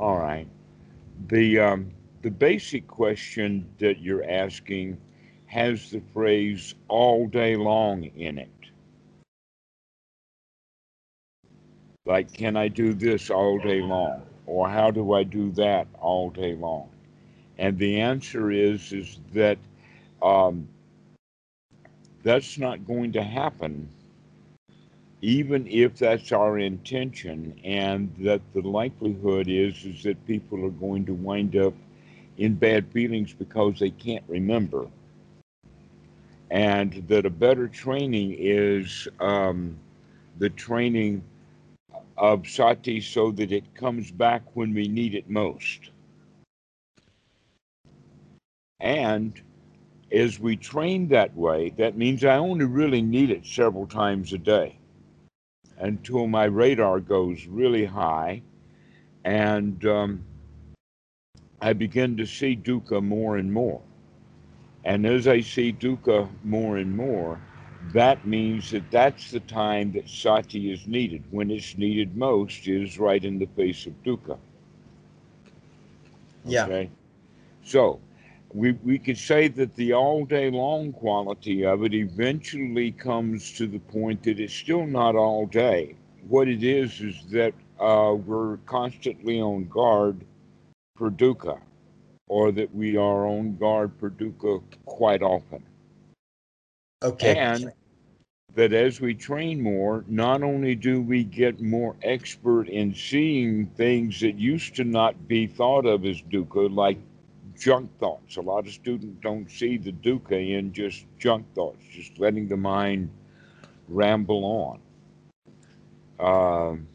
All right. The um, the basic question that you're asking has the phrase all day long in it. Like, can I do this all day long? Or how do I do that all day long? And the answer is is that um, that's not going to happen, even if that's our intention, and that the likelihood is is that people are going to wind up in bad feelings because they can't remember, and that a better training is um, the training of sati so that it comes back when we need it most. And as we train that way, that means I only really need it several times a day until my radar goes really high and um, I begin to see dukkha more and more. And as I see dukkha more and more, that means that that's the time that sati is needed. When it's needed most is right in the face of dukkha. Yeah. Okay. So we, we could say that the all day long quality of it eventually comes to the point that it's still not all day. What it is is that uh, we're constantly on guard for dukkha, or that we are on guard for dukkha quite often. Okay. And that as we train more, not only do we get more expert in seeing things that used to not be thought of as dukkha, like junk thoughts. A lot of students don't see the dukkha in just junk thoughts, just letting the mind ramble on. Um,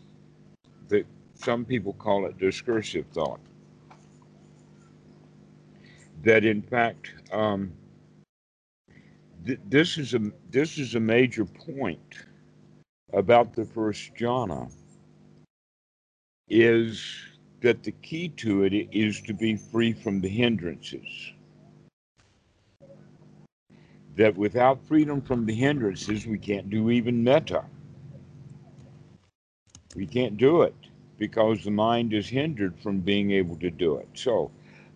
that some people call it discursive thought. That in fact, um, th- this is a this is a major point about the first jhana. Is that the key to it is to be free from the hindrances. That without freedom from the hindrances, we can't do even metta. We can't do it because the mind is hindered from being able to do it. So,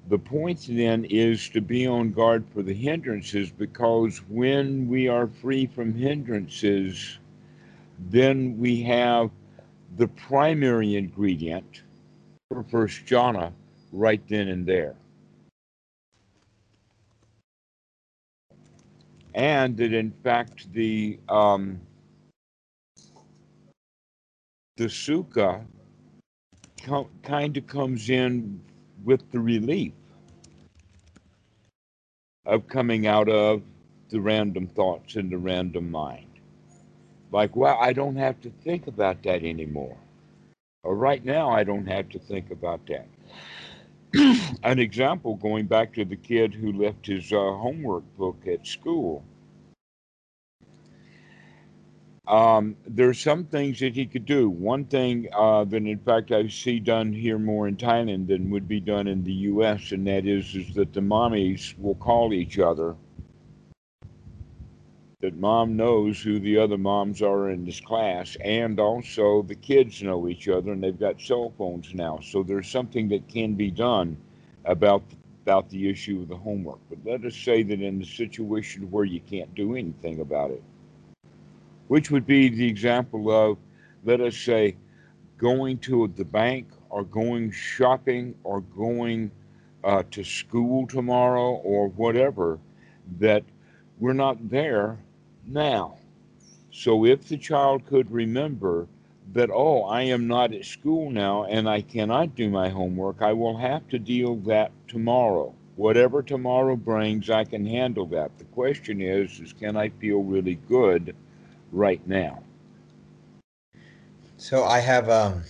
the point then is to be on guard for the hindrances because when we are free from hindrances, then we have the primary ingredient first jhana right then and there. And that in fact the um, the sukha com- kind of comes in with the relief of coming out of the random thoughts and the random mind. Like, well, I don't have to think about that anymore. Or right now, I don't have to think about that. An example going back to the kid who left his uh, homework book at school. Um, there's some things that he could do. One thing uh, that, in fact, I see done here more in Thailand than would be done in the U.S., and that is, is that the mommies will call each other. That mom knows who the other moms are in this class, and also the kids know each other, and they've got cell phones now. So there's something that can be done about about the issue of the homework. But let us say that in the situation where you can't do anything about it which would be the example of, let us say, going to the bank or going shopping or going uh, to school tomorrow or whatever, that we're not there now. So if the child could remember that, oh, I am not at school now and I cannot do my homework, I will have to deal that tomorrow. Whatever tomorrow brings, I can handle that. The question is, is can I feel really good right now? So I have um,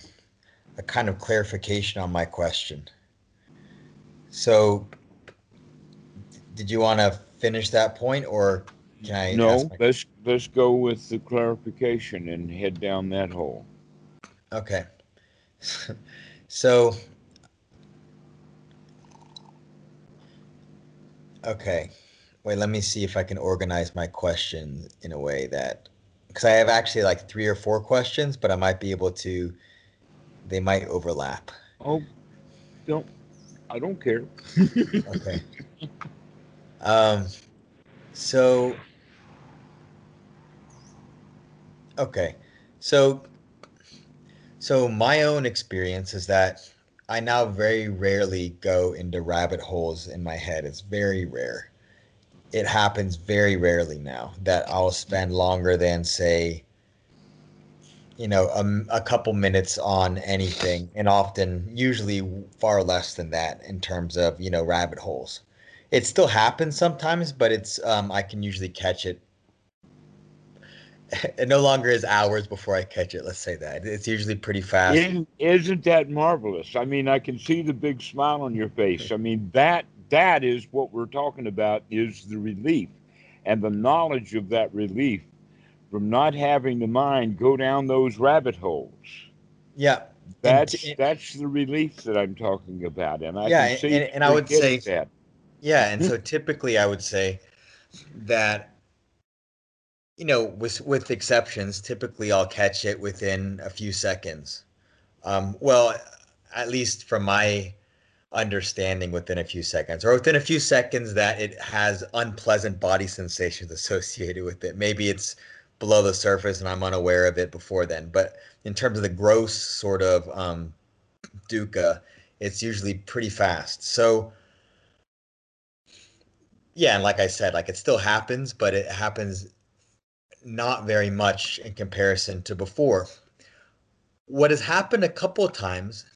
a kind of clarification on my question. So, did you want to finish that point, or can I? No, my- let's let's go with the clarification and head down that hole. Okay. so, okay. Wait, let me see if I can organize my question in a way that, because I have actually like three or four questions, but I might be able to, they might overlap. Oh, don't. I don't care. Okay. Um, so, okay. So, so my own experience is that I now very rarely go into rabbit holes in my head. It's very rare. It happens very rarely now that I'll spend longer than say you know a, a couple minutes on anything and often usually far less than that in terms of you know rabbit holes it still happens sometimes but it's um, i can usually catch it it no longer is hours before i catch it let's say that it's usually pretty fast Isn't, isn't that marvelous? I mean, I can see the big smile on your face. I mean, that that is what we're talking about is the relief and the knowledge of that relief from not having the mind go down those rabbit holes. yeah That's and- that's the relief that I'm talking about, and I Yeah, can see and- and I would say- that. Yeah, and hmm? so typically I would say that you know, with with exceptions, typically I'll catch it within a few seconds. Um, well, at least from my understanding, within a few seconds, or within a few seconds that it has unpleasant body sensations associated with it. Maybe it's below the surface and I'm unaware of it before then. But in terms of the gross sort of um, dukkha, it's usually pretty fast. So yeah, and like I said, like it still happens, but it happens not very much in comparison to before. What has happened a couple of times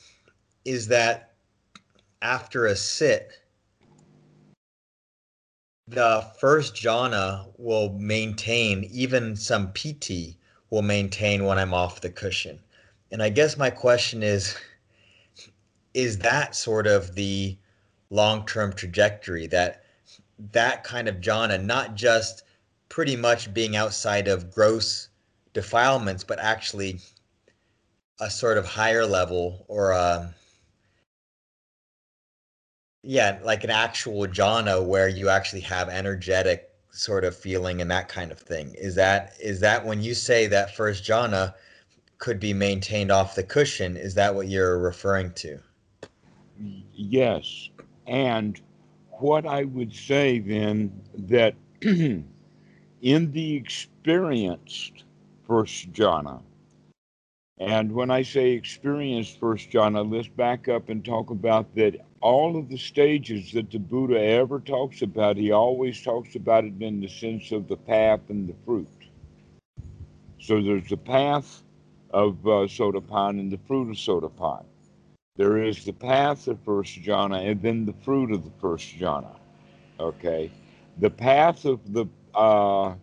is that after a sit, the first jhana will maintain, even some piti will maintain when I'm off the cushion. And I guess my question is is that sort of the long term trajectory that that kind of jhana, not just pretty much being outside of gross defilements, but actually a sort of higher level or a yeah, like an actual jhana where you actually have energetic sort of feeling and that kind of thing. Is that is that when you say that first jhana could be maintained off the cushion, is that what you're referring to? Yes, and what I would say then that in the experienced first jhana, and when I say experienced first jhana, let's back up and talk about that all of the stages that the Buddha ever talks about, he always talks about it in the sense of the path and the fruit. So there's the path of uh, Sotapan and the fruit of Sotapan. There is the path of first jhana and then the fruit of the first jhana. Okay. The path of the uh,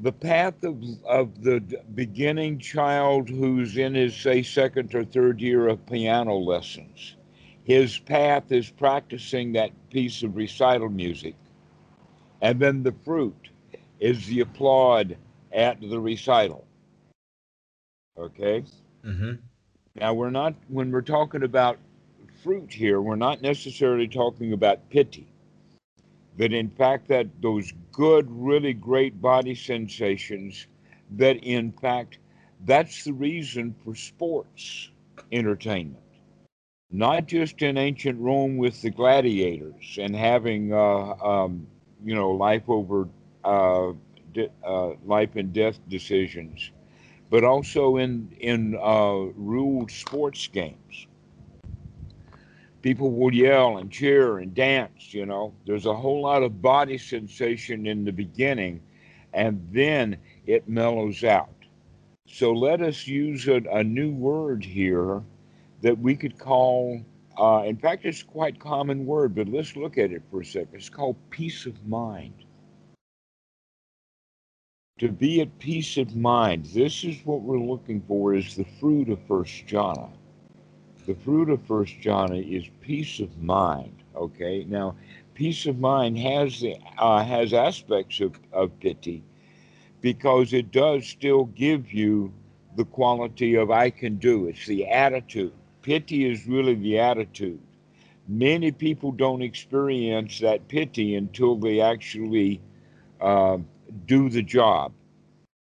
the path of, of the beginning child who's in his say second or third year of piano lessons. His path is practicing that piece of recital music. And then the fruit is the applaud at the recital. Okay? Mm-hmm. now we're not when we're talking about fruit here we're not necessarily talking about piti that in fact that those good really great body sensations that in fact that's the reason for sports entertainment. Not just in ancient rome with the gladiators and having uh, um, you know life over uh, de- uh, life and death decisions but also in in uh, ruled sports games people will yell and cheer and dance you know. There's a whole lot of body sensation in the beginning and then it mellows out. So let us use a, a new word here that we could call uh, in fact it's a quite common word but let's look at it for a second it's called peace of mind. To be at peace of mind. This is what we're looking for is the fruit of first jhana the fruit of first jhana is peace of mind okay? Now peace of mind has the uh, has aspects of, of piti because it does still give you the quality of i can do it's the attitude. Piti is really the attitude. Many people don't experience that piti until they actually uh, do the job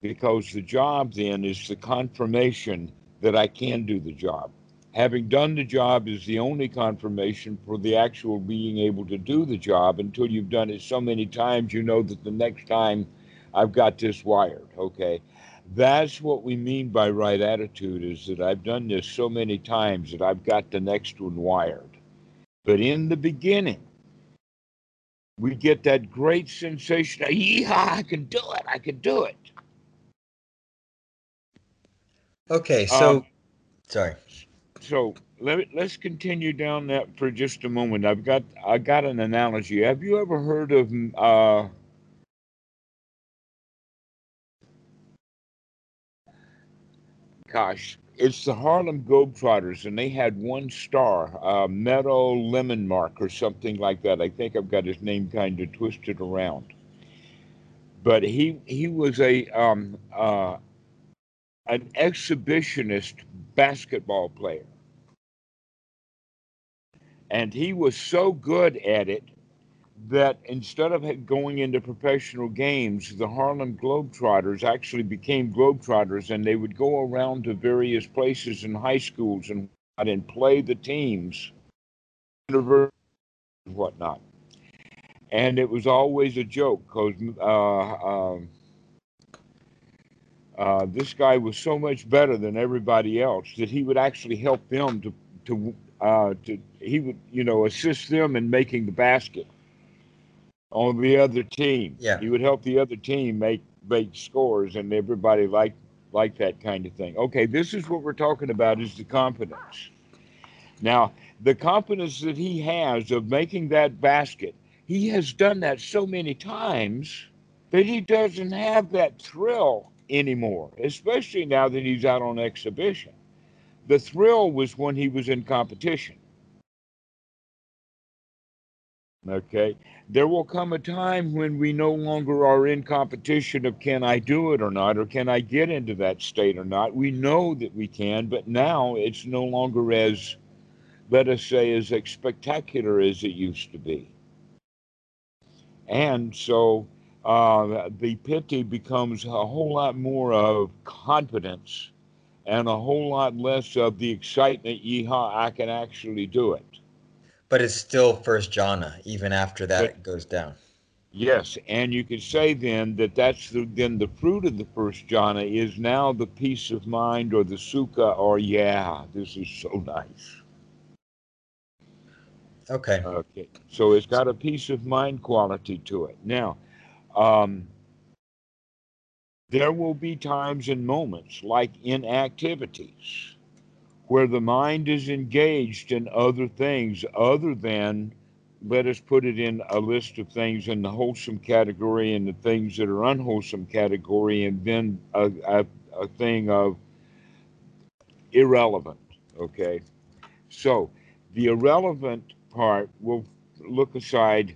because the job then is the confirmation that i can do the job having done the job is the only confirmation for the actual being able to do the job until you've done it so many times you know that the next time I've got this wired. Okay. That's what we mean by right attitude is that I've done this so many times that I've got the next one wired. But in the beginning, we get that great sensation of, yeah, I can do it. I can do it. Okay, so Um, sorry. So let let's continue down that for just a moment. I've got I got an analogy. Have you ever heard of uh, gosh, it's the Harlem Globetrotters, and they had one star, uh, Meadow Lemon Mark or something like that. I think I've got his name kind of twisted around, but he he was a um, uh, an exhibitionist basketball player. And he was so good at it that instead of going into professional games, the Harlem Globetrotters actually became Globetrotters and they would go around to various places in high schools and, and play the teams, and whatnot. And it was always a joke because uh, um, uh, this guy was so much better than everybody else that he would actually help them to to uh, to he would you know assist them in making the basket on the other team. Yeah. he would help the other team make make scores, and everybody liked liked that kind of thing. Okay, this is what we're talking about is the confidence. Now, the confidence that he has of making that basket, he has done that so many times that he doesn't have that thrill anymore, especially now that he's out on exhibition. The thrill was when he was in competition. Okay. There will come a time when we no longer are in competition of can I do it or not, or can I get into that state or not. We know that we can, but now it's no longer as, let us say, as spectacular as it used to be. And so uh, the piti becomes a whole lot more of confidence and a whole lot less of the excitement, yeehaw, I can actually do it. But it's still first jhana, even after that goes down. Yes, and you could say then that that's the, then the fruit of the first jhana is now the peace of mind or the sukha or yeah, this is so nice. Okay. Okay, so it's got a peace of mind quality to it. Now, um, there will be times and moments like in activities where the mind is engaged in other things other than let us put it in a list of things in the wholesome category and the things that are unwholesome category and then a, a, a thing of irrelevant okay? So the irrelevant part will look aside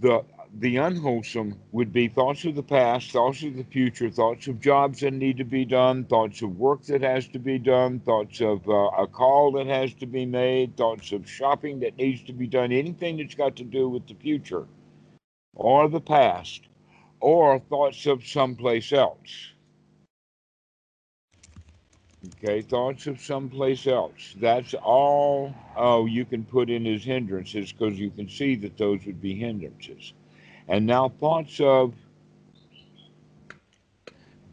the the unwholesome would be thoughts of the past, thoughts of the future, thoughts of jobs that need to be done, thoughts of work that has to be done, thoughts of uh, a call that has to be made, thoughts of shopping that needs to be done, anything that's got to do with the future or the past, or thoughts of someplace else. Okay, thoughts of someplace else. That's all oh, you can put in as hindrances because you can see that those would be hindrances. And now thoughts of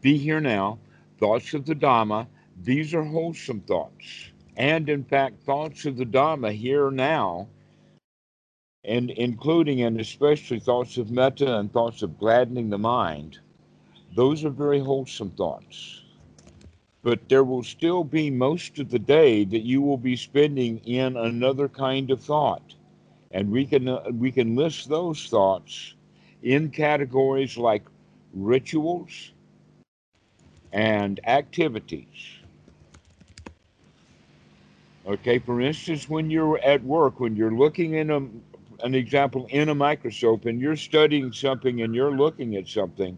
be here now, thoughts of the Dhamma, these are wholesome thoughts. And in fact, thoughts of the Dhamma here now, and including and especially thoughts of metta and thoughts of gladdening the mind, those are very wholesome thoughts. But there will still be most of the day that you will be spending in another kind of thought. And we can uh, we can list those thoughts in categories like rituals and activities. Okay, for instance, when you're at work, when you're looking in a, an example in a microscope and you're studying something and you're looking at something,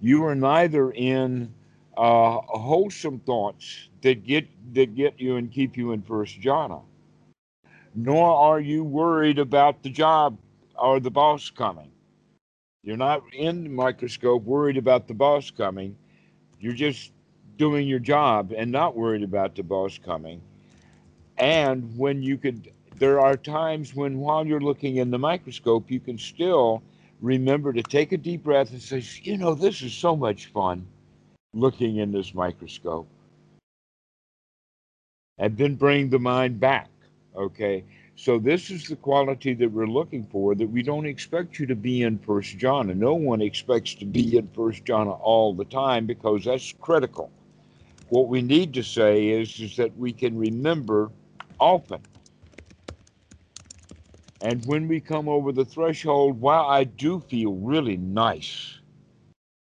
you are neither in uh, wholesome thoughts that get that get you and keep you in first jhana, nor are you worried about the job or the boss coming. You're not in the microscope worried about the boss coming. You're just doing your job and not worried about the boss coming. and when you could, there are times when while you're looking in the microscope, you can still remember to take a deep breath and say, you know, this is so much fun looking in this microscope. And then bring the mind back. Okay. So this is the quality that we're looking for that we don't expect you to be in First jhana. And no one expects to be in First jhana all the time because that's critical. What we need to say is, is that we can remember often. And when we come over the threshold, wow, I do feel really nice,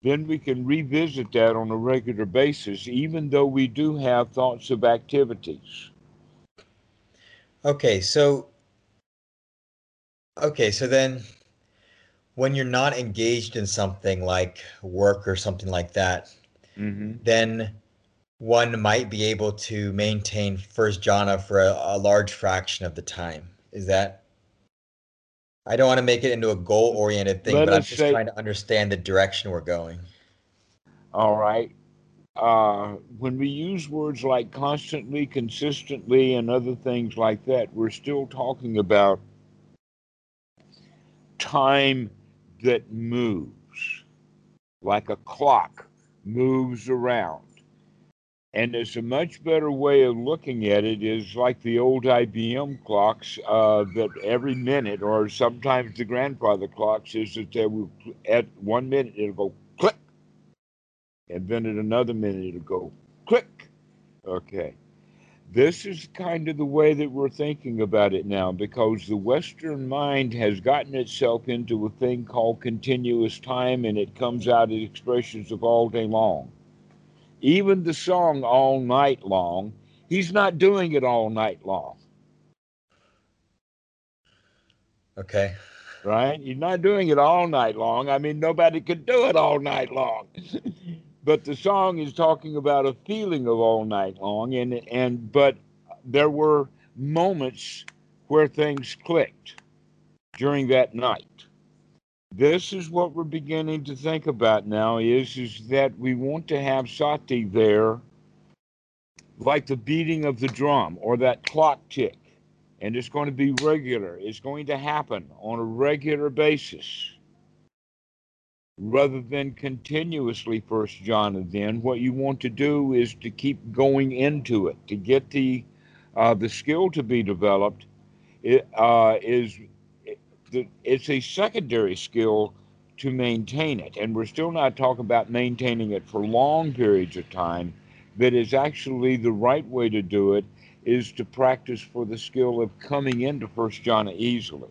then we can revisit that on a regular basis, even though we do have thoughts of activities. Okay, so okay, so then when you're not engaged in something like work or something like that, Mm-hmm. then one might be able to maintain first jhana for a, a large fraction of the time. Is that? I don't want to make it into a goal-oriented thing, Let but I'm just say- trying to understand the direction we're going. All right. Uh, when we use words like constantly, consistently, and other things like that, we're still talking about time that moves, like a clock moves around. And it's a much better way of looking at it is like the old IBM clocks uh, that every minute, or sometimes the grandfather clocks, is that they will, at one minute it'll go click, and then at another minute it'll go click. Okay. This is kind of the way that we're thinking about it now because the Western mind has gotten itself into a thing called continuous time and it comes out in expressions of all day long. Even the song All Night Long, he's not doing it all night long, Okay. right? He's not doing it all night long. I mean, nobody could do it all night long. but the song is talking about a feeling of all night long and and but there were moments where things clicked during that night. This is what we're beginning to think about now is is that we want to have sati there like the beating of the drum or that clock tick. And it's going to be regular. It's going to happen on a regular basis rather than continuously first jhana then what you want to do is to keep going into it to get the uh, the skill to be developed it uh, is it's a secondary skill to maintain it and we're still not talking about maintaining it for long periods of time that is actually the right way to do it is to practice for the skill of coming into first jhana easily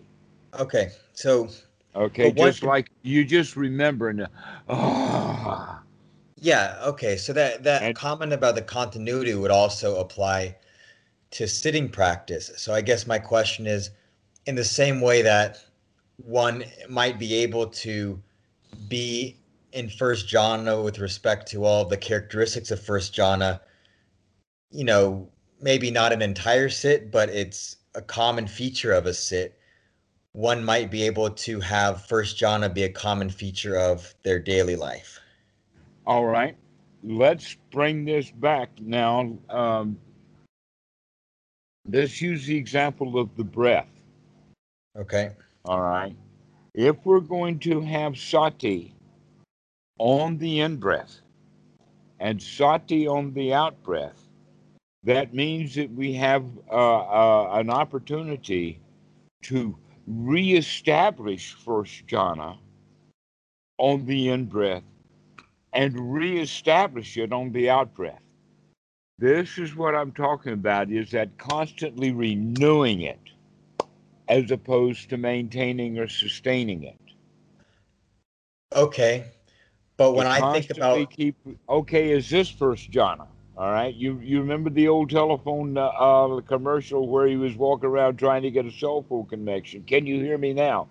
Okay. So Okay, But just like you just remember and ah, yeah, okay. So that that And- comment about the continuity would also apply to sitting practice. So I guess my question is in the same way that one might be able to be in first jhana with respect to all the characteristics of first jhana, you know, maybe not an entire sit, but it's a common feature of a sit. One might be able to have first jhana be a common feature of their daily life. all right. Let's bring this back now. Um, let's use the example of the breath. Okay. All right. If we're going to have sati on the in breath and sati on the out breath, that means that we have uh, uh, an opportunity to reestablish first jhana on the in breath and reestablish it on the out breath. This is what I'm talking about is that constantly renewing it as opposed to maintaining or sustaining it. Okay. But when I think about keep okay, is this first jhana? All right, you you remember the old telephone uh, uh, commercial where he was walking around trying to get a cell phone connection? Can you hear me now?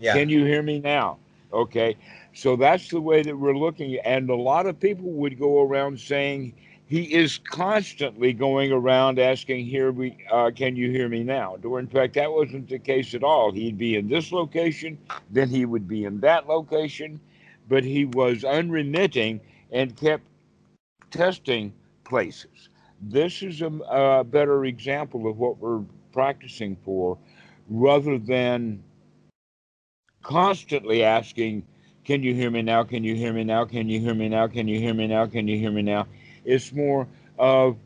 yeah, Can you hear me now? Okay, so that's the way that we're looking, and a lot of people would go around saying he is constantly going around asking, "Here we, uh, can you hear me now?" Or in fact, that wasn't the case at all. He'd be in this location, then he would be in that location, but he was unremitting and kept testing places. this is a, a better example of what we're practicing for rather than constantly asking, Can you hear me now? Can you hear me now? Can you hear me now? Can you hear me now? Can you hear me now? It's more of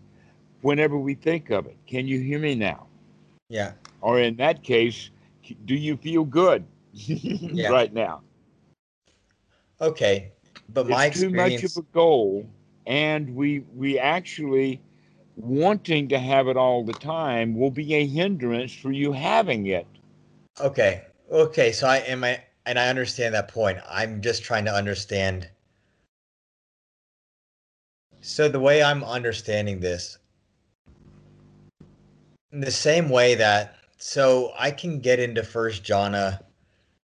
whenever we think of it, Can you hear me now? Yeah. Or in that case, do you feel good Yeah. right now? Okay. But my it's too much of a goal, and we we actually wanting to have it all the time will be a hindrance for you having it. Okay. Okay. So I am I and I understand that point. I'm just trying to understand. So the way I'm understanding this, in the same way that so I can get into first jhana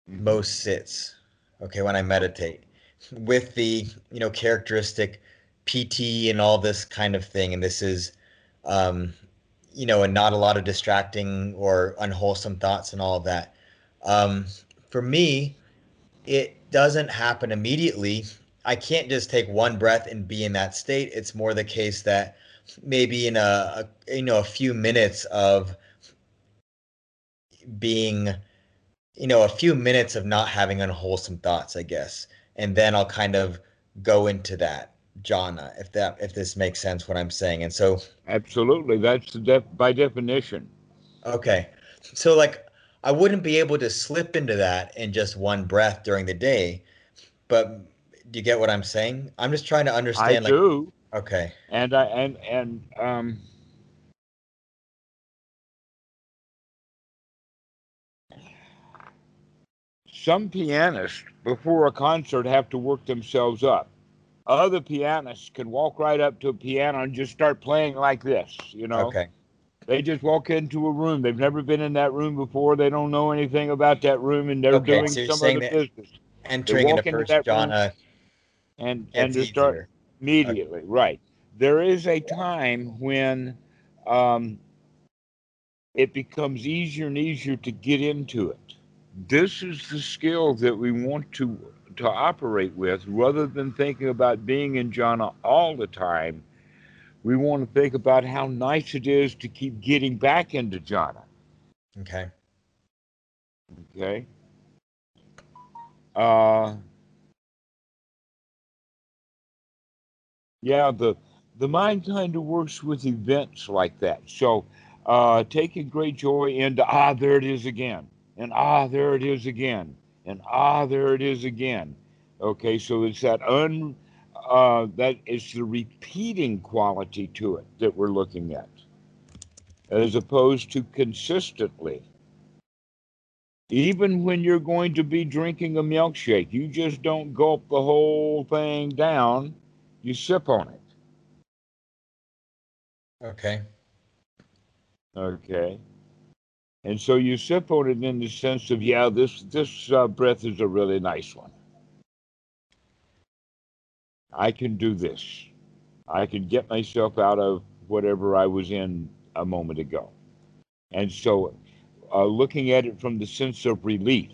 most sits, okay, when I meditate, with the you know characteristic piti and all this kind of thing, and this is um, you know, and not a lot of distracting or unwholesome thoughts and all of that. Um, for me, it doesn't happen immediately. I can't just take one breath and be in that state. It's more the case that maybe in a, a you know a few minutes of being you know a few minutes of not having unwholesome thoughts, I guess, and then I'll kind of go into that jhana if that if this makes sense what I'm saying. And so Absolutely, that's the def- by definition. Okay. So like I wouldn't be able to slip into that in just one breath during the day, but do you get what I'm saying? I'm just trying to I understand like do, okay. and I and and um. Some pianists before a concert have to work themselves up. Other pianists can walk right up to a piano and just start playing like this, you know. Okay. They just walk into a room. They've never been in that room before. They don't know anything about that room, and they're Okay, doing so some other business. Entering into walk into first that room, jhana And and to start immediately, right? There is a time when um, it becomes easier and easier to get into it. This is the skill that we want to to operate with, rather than thinking about being in jhana all the time. We want to think about how nice it is to keep getting back into jhana. Okay. Okay. Uh, yeah, the the mind kind of works with events like that. So, uh, taking great joy into ah, there it is again, and ah, there it is again, and ah, there it is again. Okay, so it's that un uh, that is the repeating quality to it that we're looking at, as opposed to consistently. Even when you're going to be drinking a milkshake, you just don't gulp the whole thing down, you sip on it. Okay. Okay. And so you sip on it in the sense of, yeah, this this uh, breath is a really nice one. I can do this. I can get myself out of whatever I was in a moment ago. And so, uh, looking at it from the sense of relief.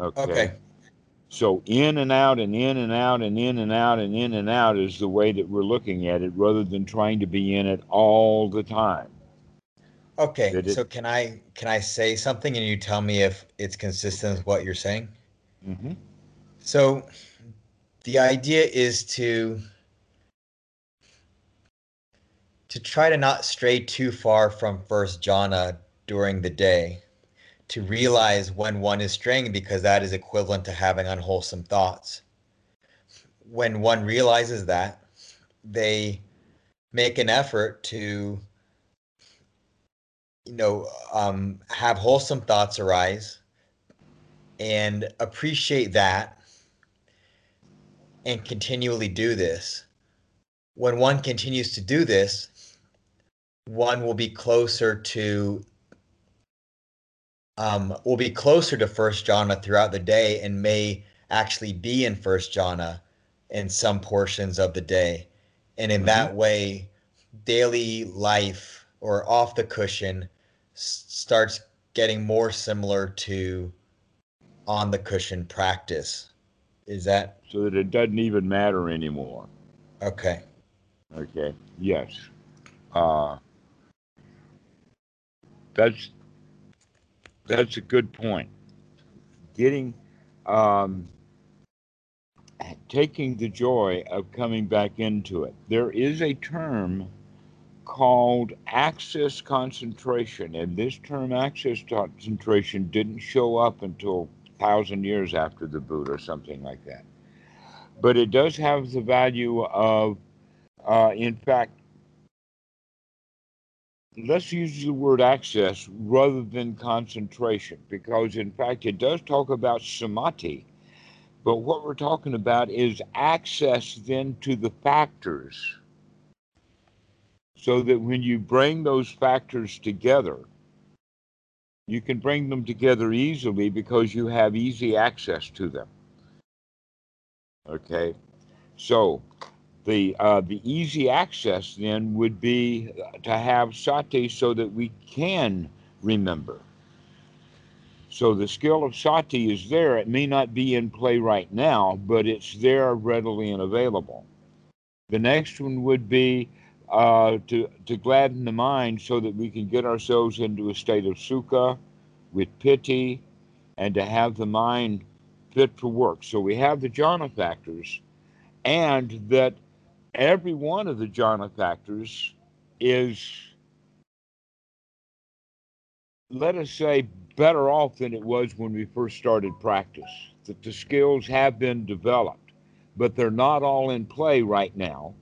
Okay. So in and out and in and out and in and out and in and out is the way that we're looking at it rather than trying to be in it all the time. Okay. So can I can I say something and you tell me if it's consistent with what you're saying? Mm-hmm. So the idea is to to try to not stray too far from first jhana during the day to realize when one is straying because that is equivalent to having unwholesome thoughts when one realizes that they make an effort to you know um, have wholesome thoughts arise and appreciate that and continually do this. When one continues to do this, one will be closer to um, will be closer to first jhana throughout the day and may actually be in first jhana in some portions of the day. And in that way, daily life or off the cushion s- starts getting more similar to on the cushion practice. Is that So that it doesn't even matter anymore. okay? Okay. Yes. Uh, that's that's a good point. Getting um, taking the joy of coming back into it. There is a term called access concentration, and this term access concentration didn't show up until thousand years after the Buddha or something like that. But it does have the value of, uh, in fact, let's use the word access rather than concentration, because in fact it does talk about samadhi but what we're talking about is access then to the factors so that when you bring those factors together, you can bring them together easily because you have easy access to them. Okay, so the uh, the easy access then would be to have sati so that we can remember. So the skill of sati is there. It may not be in play right now, but it's there readily and available. The next one would be uh, to, to gladden the mind so that we can get ourselves into a state of sukha with piti and to have the mind fit for work. So we have the jhana factors, and that every one of the jhana factors is, let us say, better off than it was when we first started practice. That the skills have been developed, but they're not all in play right now.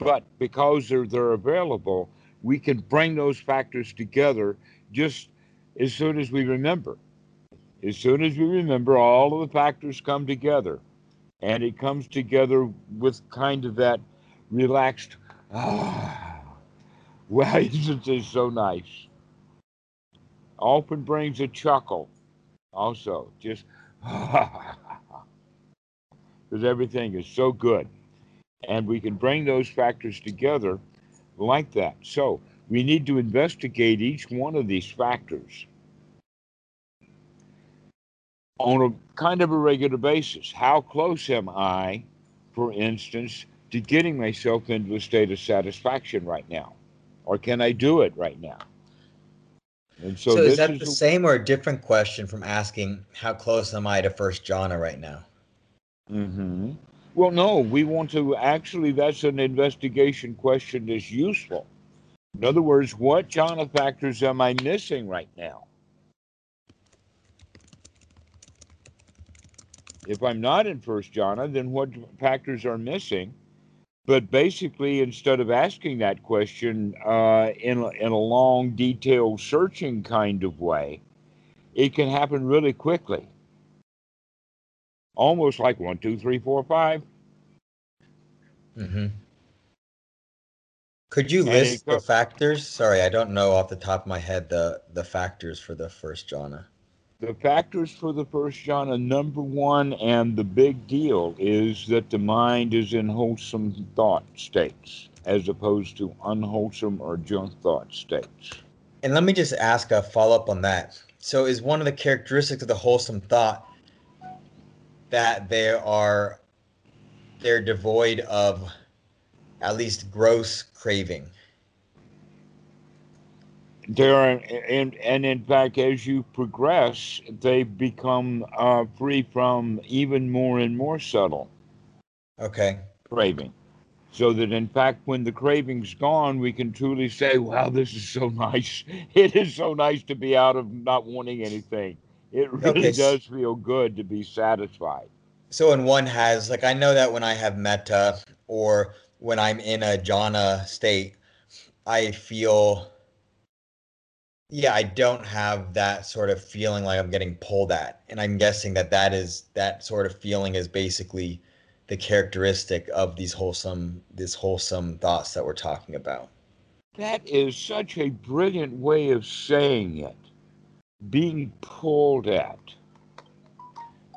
But because they're, they're available, we can bring those factors together just as soon as we remember. As soon as we remember, all of the factors come together. And it comes together with kind of that relaxed, ah, wow, isn't this so nice? often brings a chuckle also just because everything is so good and we can bring those factors together like that so we need to investigate each one of these factors on a kind of a regular basis how close am i for instance to getting myself into a state of satisfaction right now or can i do it right now and so, so is that is the a, same or a different question from asking how close am I to first jhana right now? Mm-hmm. Well, no, we want to actually. That's an investigation question that's useful. In other words, what jhana factors am I missing right now? If I'm not in first jhana, then what factors are missing? but basically, instead of asking that question uh, in, in a long, detailed, searching kind of way, it can happen really quickly. Almost like one, two, three, four, five. Mm-hmm. Could you list the factors? Sorry, I don't know off the top of my head the the factors for the first jhana the factors for the first jhana, number one, and the big deal is that the mind is in wholesome thought states as opposed to unwholesome or junk thought states. And let me just ask a follow up on that. So, is one of the characteristics of the wholesome thought that they are they're devoid of at least gross craving? there are, and, and in fact, as you progress, they become uh, free from even more and more subtle. Okay. Craving. So that in fact, when the craving's gone, we can truly say, wow, this is so nice. It is so nice to be out of not wanting anything. It really okay. does feel good to be satisfied. So, when one has, like, I know that when I have metta or when I'm in a jhana state, I feel yeah, I don't have that sort of feeling like I'm getting pulled at. And I'm guessing that that is that sort of feeling is basically the characteristic of these wholesome these wholesome thoughts that we're talking about. That is such a brilliant way of saying it. Being pulled at.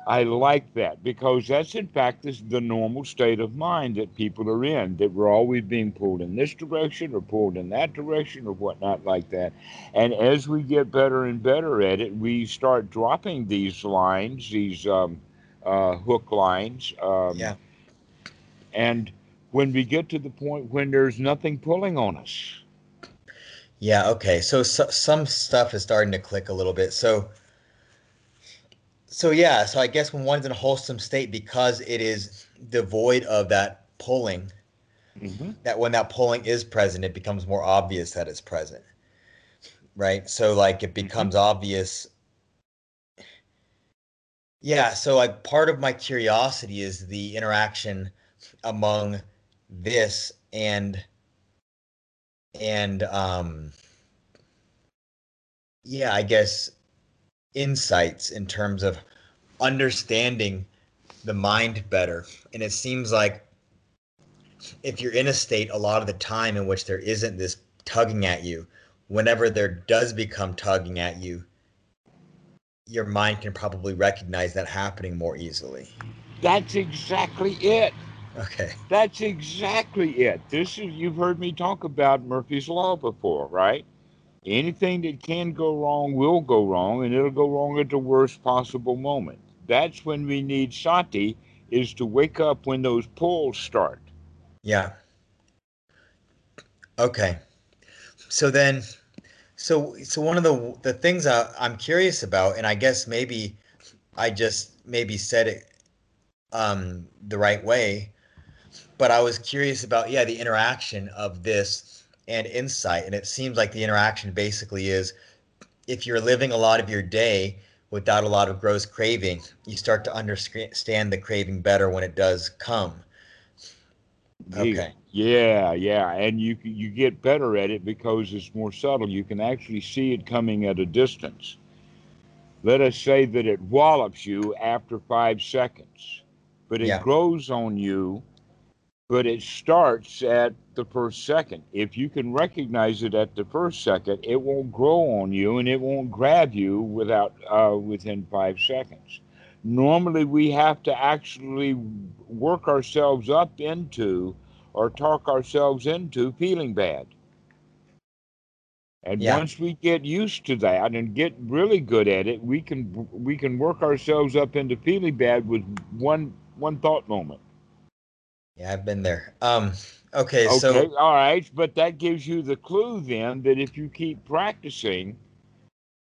I like that because that's in fact this, the normal state of mind that people are in, that we're always being pulled in this direction or pulled in that direction or whatnot like that. And as we get better and better at it, we start dropping these lines, these um, uh, hook lines. Um, yeah. And when we get to the point when there's nothing pulling on us. Yeah, okay. So, so some stuff is starting to click a little bit. So so yeah, so I guess when one's in a wholesome state because it is devoid of that pulling, mm-hmm. that when that pulling is present, it becomes more obvious that it's present. Right? So like it mm-hmm. becomes mm-hmm. obvious yeah, so like part of my curiosity is the interaction among this and and um yeah i guess insights in terms of understanding the mind better. And it seems like if you're in a state a lot of the time in which there isn't this tugging at you whenever there does become tugging at you your mind can probably recognize that happening more easily. That's exactly it Okay. That's exactly it. This is you've heard me talk about Murphy's Law before, right? Anything that can go wrong will go wrong, and it'll go wrong at the worst possible moment. That's when we need sati is to wake up when those pulls start. Yeah. Okay. So then, so so one of the the things I, I'm curious about, and I guess maybe I just maybe said it um, the right way, but I was curious about yeah the interaction of this and insight, and it seems like the interaction basically is if you're living a lot of your day without a lot of gross craving, you start to understand the craving better when it does come. Okay. Yeah, yeah, and you you get better at it because it's more subtle. You can actually see it coming at a distance. Let us say that it wallops you after five seconds, but it yeah. grows on you but it starts at the first second. If you can recognize it at the first second, it won't grow on you and it won't grab you without uh, within five seconds. Normally, we have to actually work ourselves up into or talk ourselves into feeling bad. And yeah. once we get used to that and get really good at it, we can we can work ourselves up into feeling bad with one one thought moment. Yeah, I've been there. Um, okay, okay, so all right, but that gives you the clue then that if you keep practicing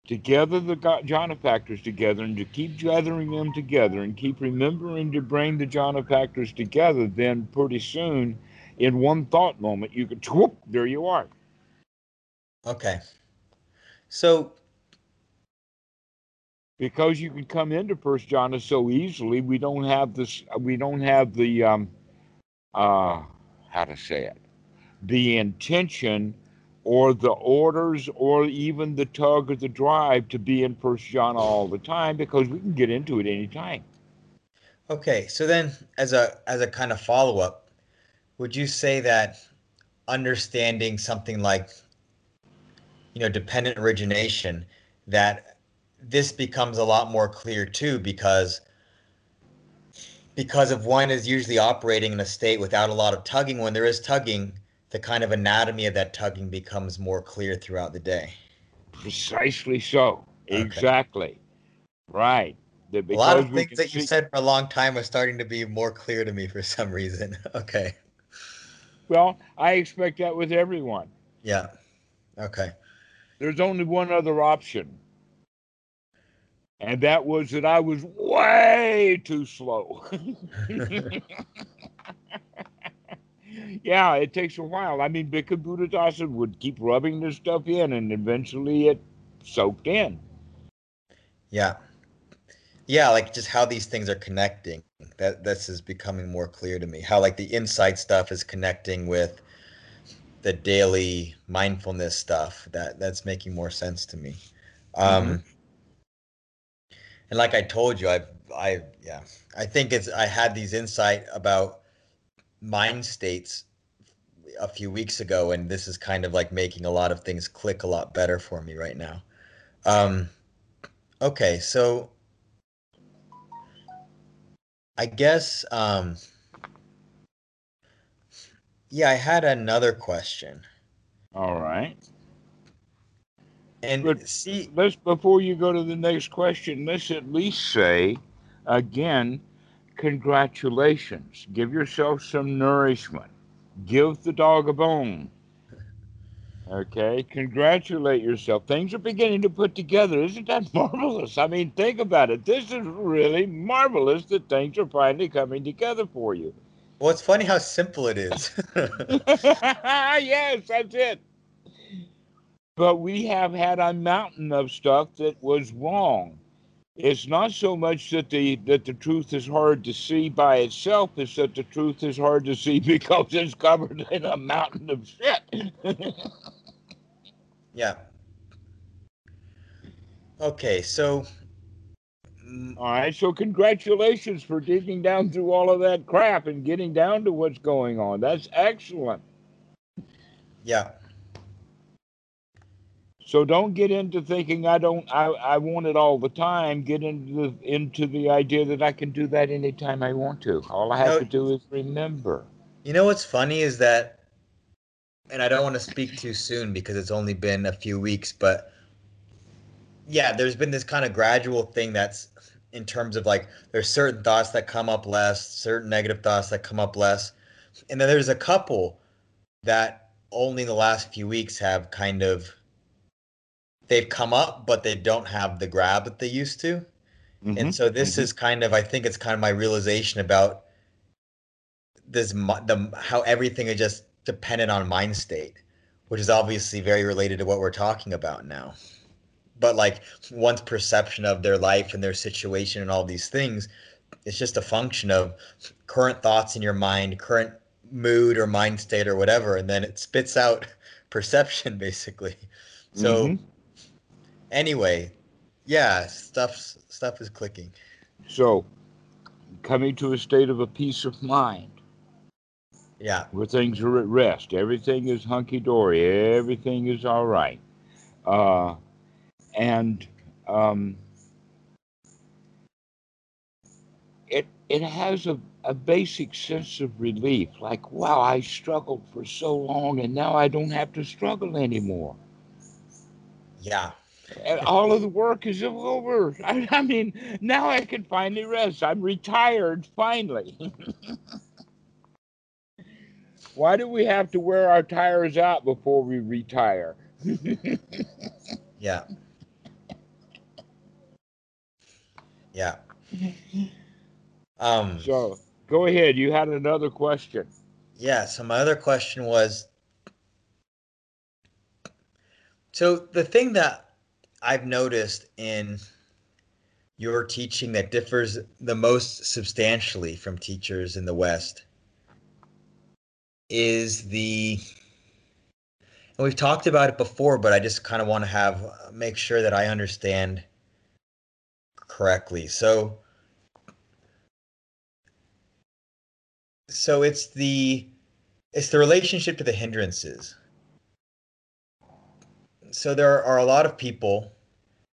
to gather the jhana factors together and to keep gathering them together and keep remembering to bring the jhana factors together, then pretty soon, in one thought moment, you can whoop, there you are. Okay. So because you can come into first jhana so easily, we don't have this we don't have the um uh, how to say it, the intention or the orders or even the tug or the drive to be in first jhana all the time because we can get into it anytime. Okay, so then as a as a kind of follow up, would you say that understanding something like you know dependent origination that this becomes a lot more clear too because because if one is usually operating in a state without a lot of tugging, when there is tugging, the kind of anatomy of that tugging becomes more clear throughout the day. Precisely so. Okay. Exactly. Right. a lot of things that you said for a long time are starting to be more clear to me for some reason. okay. Well, I expect that with everyone. Yeah. Okay. There's only one other option and that was that I was way too slow. yeah, it takes a while. I mean, Bhikkhu Buddhadasa would keep rubbing this stuff in, and eventually it soaked in. Yeah, yeah, like just how these things are connecting. That this is becoming more clear to me. How like the insight stuff is connecting with the daily mindfulness stuff. That that's making more sense to me. Um, mm-hmm and like I told you, I I yeah, I think it's I had these insight about mind states a few weeks ago, and this is kind of like making a lot of things click a lot better for me right now. Um, okay, so I guess um, yeah, I had another question. All right. And but see, let's before you go to the next question, let's at least say again, congratulations. Give yourself some nourishment. Give the dog a bone. Okay, congratulate yourself. Things are beginning to put together. Isn't that marvelous? I mean, think about it. This is really marvelous that things are finally coming together for you. Well, it's funny how simple it is. yes, that's it. But we have had a mountain of stuff that was wrong. It's not so much that the that the truth is hard to see by itself, it's that the truth is hard to see because it's covered in a mountain of shit. yeah. Okay, so mm, all right, so congratulations for digging down through all of that crap and getting down to what's going on. That's excellent. Yeah. So don't get into thinking I don't I, I want it all the time. Get into the into the idea that I can do that anytime I want to. All I have to do is remember. You know what's funny is that and I don't want to speak too soon because it's only been a few weeks, but yeah, there's been this kind of gradual thing that's in terms of like there's certain thoughts that come up less, certain negative thoughts that come up less. And then there's a couple that only in the last few weeks have kind of they've come up but they don't have the grab that they used to. Mm-hmm. And so this mm-hmm. is kind of I think it's kind of my realization about this the how everything is just dependent on mind state, which is obviously very related to what we're talking about now but like one's perception of their life and their situation and all these things it's just a function of current thoughts in your mind current mood or mind state or whatever and then it spits out perception basically so mm-hmm. Anyway yeah stuff stuff is clicking. So coming to a state of a peace of mind. Yeah. Where things are at rest. Everything is hunky-dory. Everything is all right. Uh and um, it it has a, a basic sense of relief. Like wow i struggled for so long and now i don't have to struggle anymore. Yeah and all of the work is over I, I mean now i can finally rest i'm retired finally why do we have to wear our tires out before we retire yeah Yeah. Um, so go ahead. You had another question. Yeah. So my other question was so the thing that I've noticed in your teaching that differs the most substantially from teachers in the West is the and we've talked about it before, but I just kind of want to have make sure that I understand correctly. So so it's the it's the relationship to the hindrances. So there are a lot of people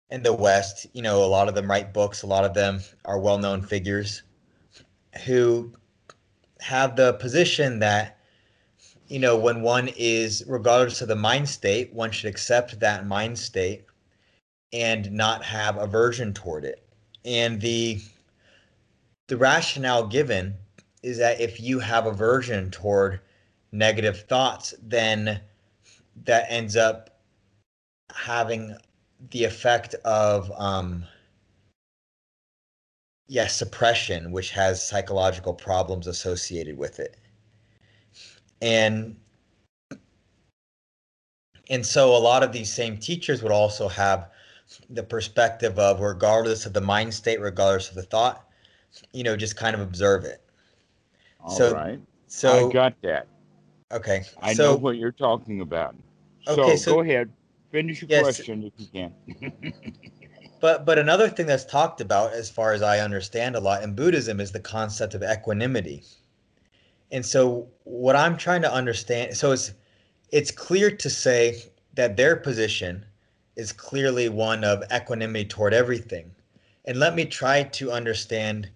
in the West, you know, a lot of them write books, a lot of them are well-known figures who have the position that you know, when one is regardless of the mind state, one should accept that mind state and not have aversion toward it. And the the rationale given is that if you have aversion toward negative thoughts, then that ends up having the effect of um, yes, yeah, suppression, which has psychological problems associated with it. And and so a lot of these same teachers would also have the perspective of regardless of the mind state, regardless of the thought, you know, just kind of observe it. All so, right. So I got that. Okay. I so, know what you're talking about. Okay, so, so go ahead. Finish your yes, question if you can. but but another thing that's talked about, as far as I understand a lot in Buddhism, is the concept of equanimity. And so what I'm trying to understand, so it's it's clear to say that their position is clearly one of equanimity toward everything. And let me try to understand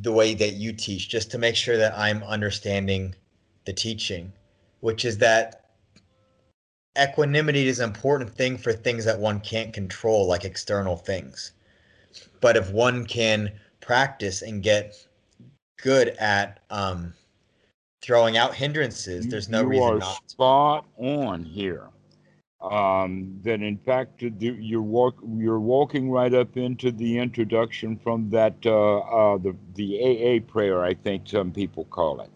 the way that you teach, just to make sure that I'm understanding the teaching, which is that equanimity is an important thing for things that one can't control, like external things. But if one can practice and get good at um, throwing out hindrances, there's no you reason not. to. spot on here. Um, that in fact the- you're walk you're walking right up into the introduction from that uh, uh, the the AA prayer I think some people call it.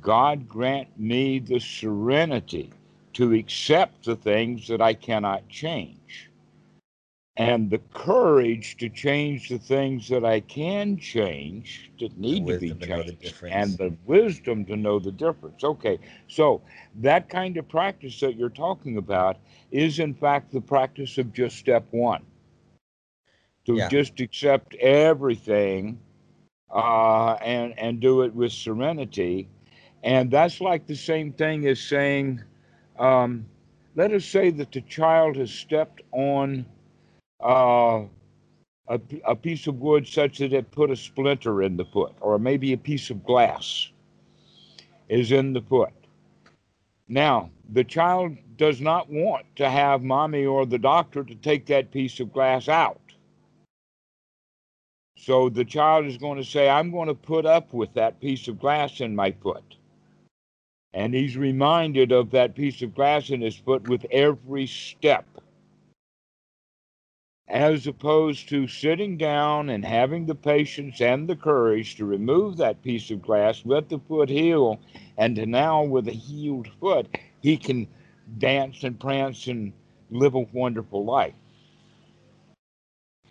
God grant me the serenity to accept the things that I cannot change, and the courage to change the things that I can change that need to be wisdom to the changed, and the wisdom to know the difference. Okay, so that kind of practice that you're talking about is, in fact, the practice of just step one. To Yeah. just accept everything uh, and and do it with serenity, and that's like the same thing as saying, um, let us say that the child has stepped on uh, a, a piece of wood such that it put a splinter in the foot, or maybe a piece of glass is in the foot. Now, the child does not want to have mommy or the doctor to take that piece of glass out. So the child is going to say, I'm going to put up with that piece of glass in my foot. And he's reminded of that piece of glass in his foot with every step. As opposed to sitting down and having the patience and the courage to remove that piece of glass, let the foot heal, and to now, with a healed foot, he can dance and prance and live a wonderful life.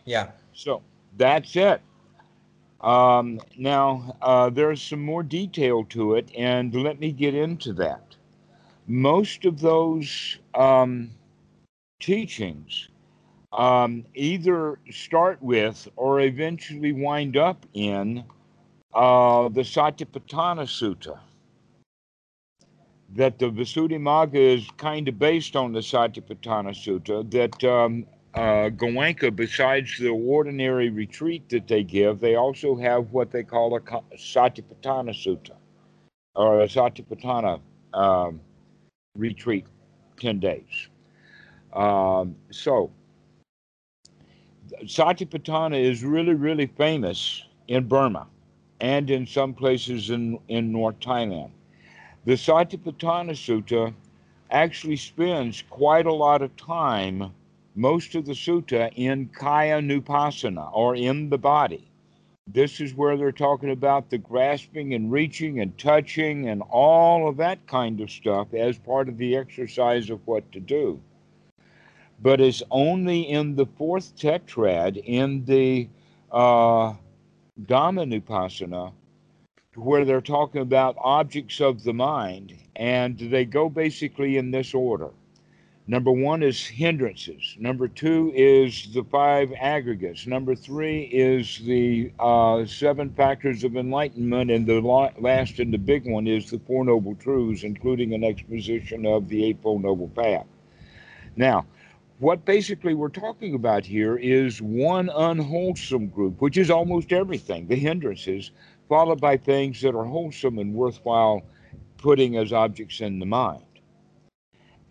Yeah. So that's it. Um, now, uh, there's some more detail to it, and let me get into that. Most of those um, teachings um, either start with or eventually wind up in uh, the Satipatthana Sutta. That the Visuddhimagga is kind of based on the Satipatthana Sutta, that um, uh, Goenka, besides the ordinary retreat that they give, they also have what they call a Satipatthana Sutta or a Satipatthana um, retreat, 10 days. Um, so, Satipatthana is really, really famous in Burma and in some places in, in North Thailand. The Satipatthana Sutta actually spends quite a lot of time most of the sutta in kayanupassana or in the body. This is where they're talking about the grasping and reaching and touching and all of that kind of stuff as part of the exercise of what to do. But it's only in the fourth tetrad in the uh, Dhammanupassana where they're talking about objects of the mind, and they go basically in this order. Number one is hindrances. Number two is the five aggregates. Number three is the uh, seven factors of enlightenment. And the last and the big one is the Four Noble Truths, including an exposition of the Eightfold Noble Path. Now, what basically we're talking about here is one unwholesome group, which is almost everything, the hindrances, followed by things that are wholesome and worthwhile putting as objects in the mind.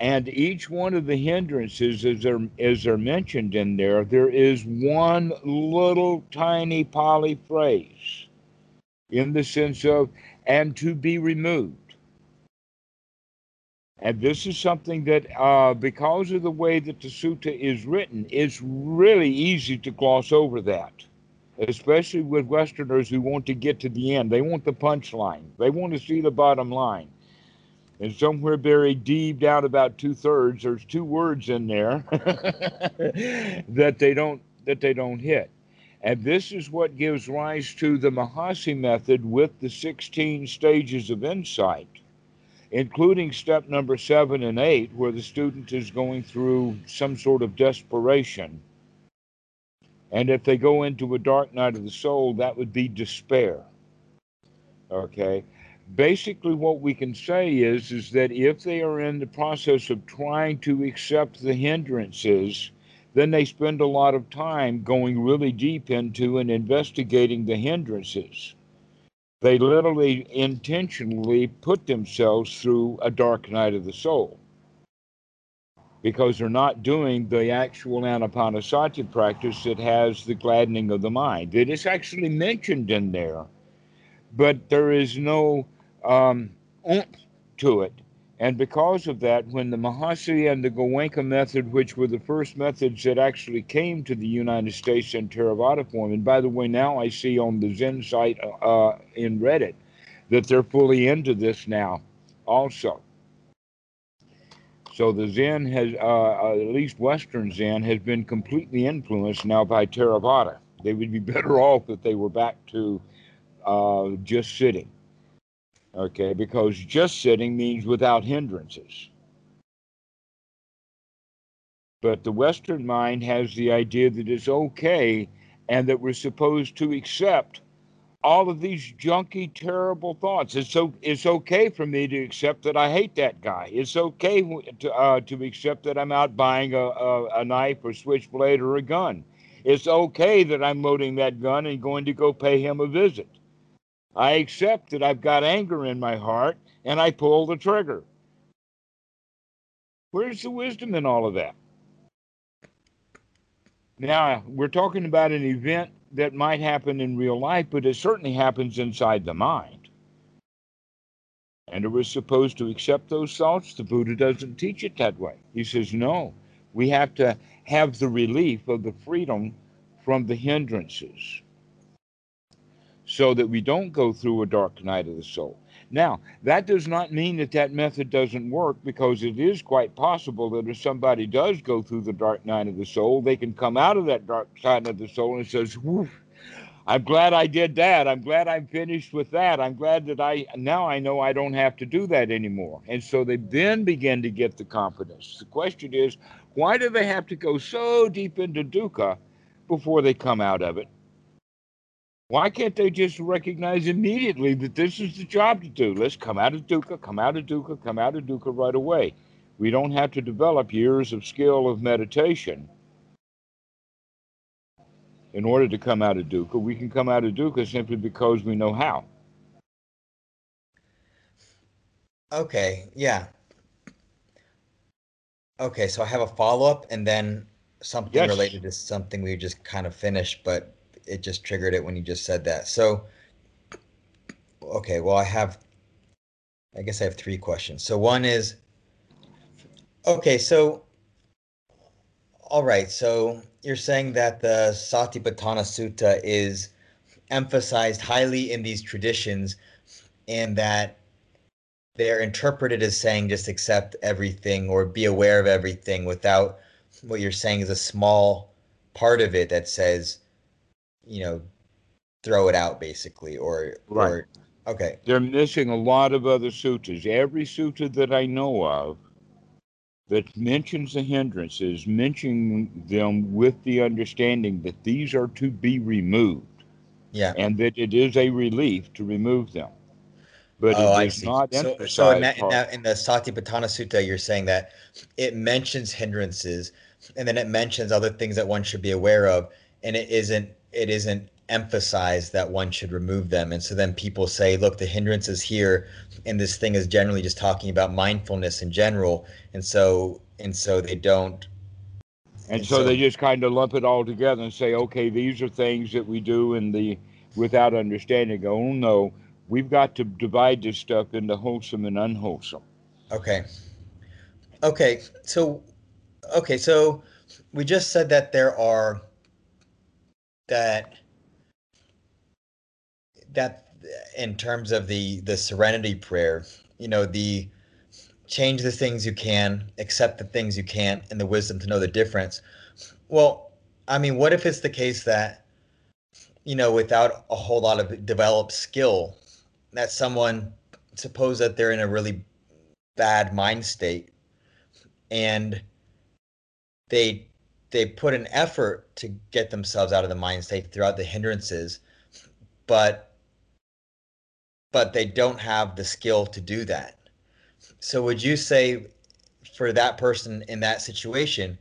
And each one of the hindrances, as they're, as they're mentioned in there, there is one little tiny Pali phrase in the sense of, and to be removed. And this is something that, uh, because of the way that the sutta is written, it's really easy to gloss over that, especially with Westerners who want to get to the end. They want the punchline, they want to see the bottom line. And somewhere buried deep down about two thirds, there's two words in there that they don't that they don't hit. And this is what gives rise to the Mahasi method with the 16 stages of insight, including step number seven and eight, where the student is going through some sort of desperation. And if they go into a dark night of the soul, that would be despair. Okay basically what we can say is is that if they are in the process of trying to accept the hindrances then they spend a lot of time going really deep into and investigating the hindrances they literally intentionally put themselves through a dark night of the soul because they're not doing the actual anapanasati practice that has the gladdening of the mind. It is actually mentioned in there, but there is no um, oomph to it. And because of that, when the Mahasi and the Goenka method, which were the first methods that actually came to the United States in Theravada form, and by the way, now I see on the Zen site uh, in Reddit that they're fully into this now also. So the Zen has, uh, at least Western Zen, has been completely influenced now by Theravada. They would be better off if they were back to uh, just sitting. Okay, because just sitting means without hindrances. But the Western mind has the idea that it's okay and that we're supposed to accept all of these junky, terrible thoughts. It's so it's okay for me to accept that I hate that guy. It's okay to uh, to accept that I'm out buying a, a, a knife or switchblade or a gun. It's okay that I'm loading that gun and going to go pay him a visit. I accept that I've got anger in my heart and I pull the trigger. Where's the wisdom in all of that? Now, we're talking about an event that might happen in real life, but it certainly happens inside the mind. And are we supposed to accept those thoughts? The Buddha doesn't teach it that way. He says, no, we have to have the relief of the freedom from the hindrances so that we don't go through a dark night of the soul. Now, that does not mean that that method doesn't work because it is quite possible that if somebody does go through the dark night of the soul, they can come out of that dark side of the soul and says, I'm glad I did that. I'm glad I'm finished with that. I'm glad that I now I know I don't have to do that anymore. And so they then begin to get the confidence. The question is, why do they have to go so deep into dukkha before they come out of it? Why can't they just recognize immediately that this is the job to do? Let's come out of dukkha, come out of dukkha, come out of dukkha right away. We don't have to develop years of skill of meditation in order to come out of dukkha. We can come out of Duca simply because we know how. Okay, yeah. Okay, so I have a follow up and then something yes. related to something we just kind of finished, but it just triggered it when you just said that. So, okay, well, I have, I guess I have three questions. So one is, okay, so, all right, so you're saying that the Satipatthana Sutta is emphasized highly in these traditions and that they're interpreted as saying just accept everything or be aware of everything without what you're saying is a small part of it that says you know, throw it out basically, or right. Or, okay. They're missing a lot of other sutras. Every sutra that I know of that mentions the hindrances, mentioning them with the understanding that these are to be removed. Yeah. And that it is a relief to remove them. But oh, I see. so, so in, that, in, that, in the Satipatthana Sutta, you're saying that it mentions hindrances and then it mentions other things that one should be aware of, and it isn't it isn't emphasized that one should remove them. And so then people say, look, the hindrance is here, and this thing is generally just talking about mindfulness in general. And so and so they don't and, and so, so, they just kind of lump it all together and say, okay, these are things that we do in the without understanding. Oh no, we've got to divide this stuff into wholesome and unwholesome. Okay. Okay. So okay, so we just said that there are that that in terms of the the serenity prayer you know the change the things you can accept the things you can't and the wisdom to know the difference. Well i mean what if it's the case that you know without a whole lot of developed skill that someone suppose that they're in a really bad mind state and they they put an effort to get themselves out of the mind state throughout the hindrances, but but they don't have the skill to do that. So would you say for that person in that situation,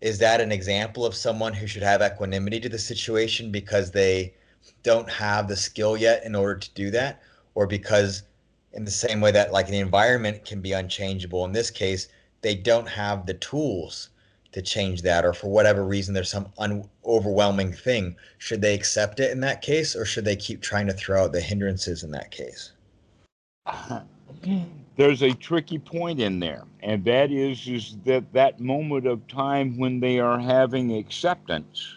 is that an example of someone who should have equanimity to the situation because they don't have the skill yet in order to do that? Or because in the same way that like the environment can be unchangeable, in this case, they don't have the tools to change that, or for whatever reason, there's some un- overwhelming thing. Should they accept it in that case, or should they keep trying to throw out the hindrances in that case? There's a tricky point in there, and that is is that that moment of time when they are having acceptance,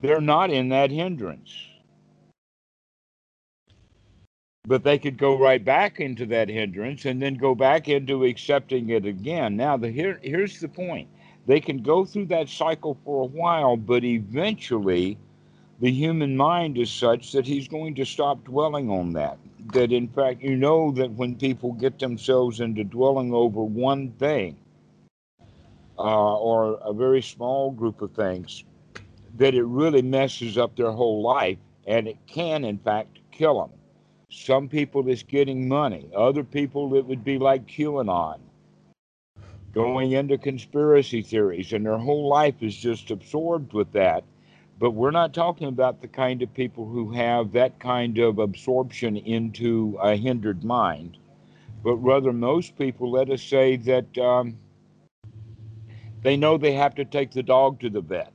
they're not in that hindrance. But they could go right back into that hindrance and then go back into accepting it again. Now, the here here's the point: they can go through that cycle for a while, but eventually, the human mind is such that he's going to stop dwelling on that. That in fact you know that when people get themselves into dwelling over one thing uh, or a very small group of things that it really messes up their whole life and it can in fact kill them some people it's getting money. Other people it would be like qanon going into conspiracy theories and their whole life is just absorbed with that but we're not talking about the kind of people who have that kind of absorption into a hindered mind, but rather most people, let us say that um, they know they have to take the dog to the vet.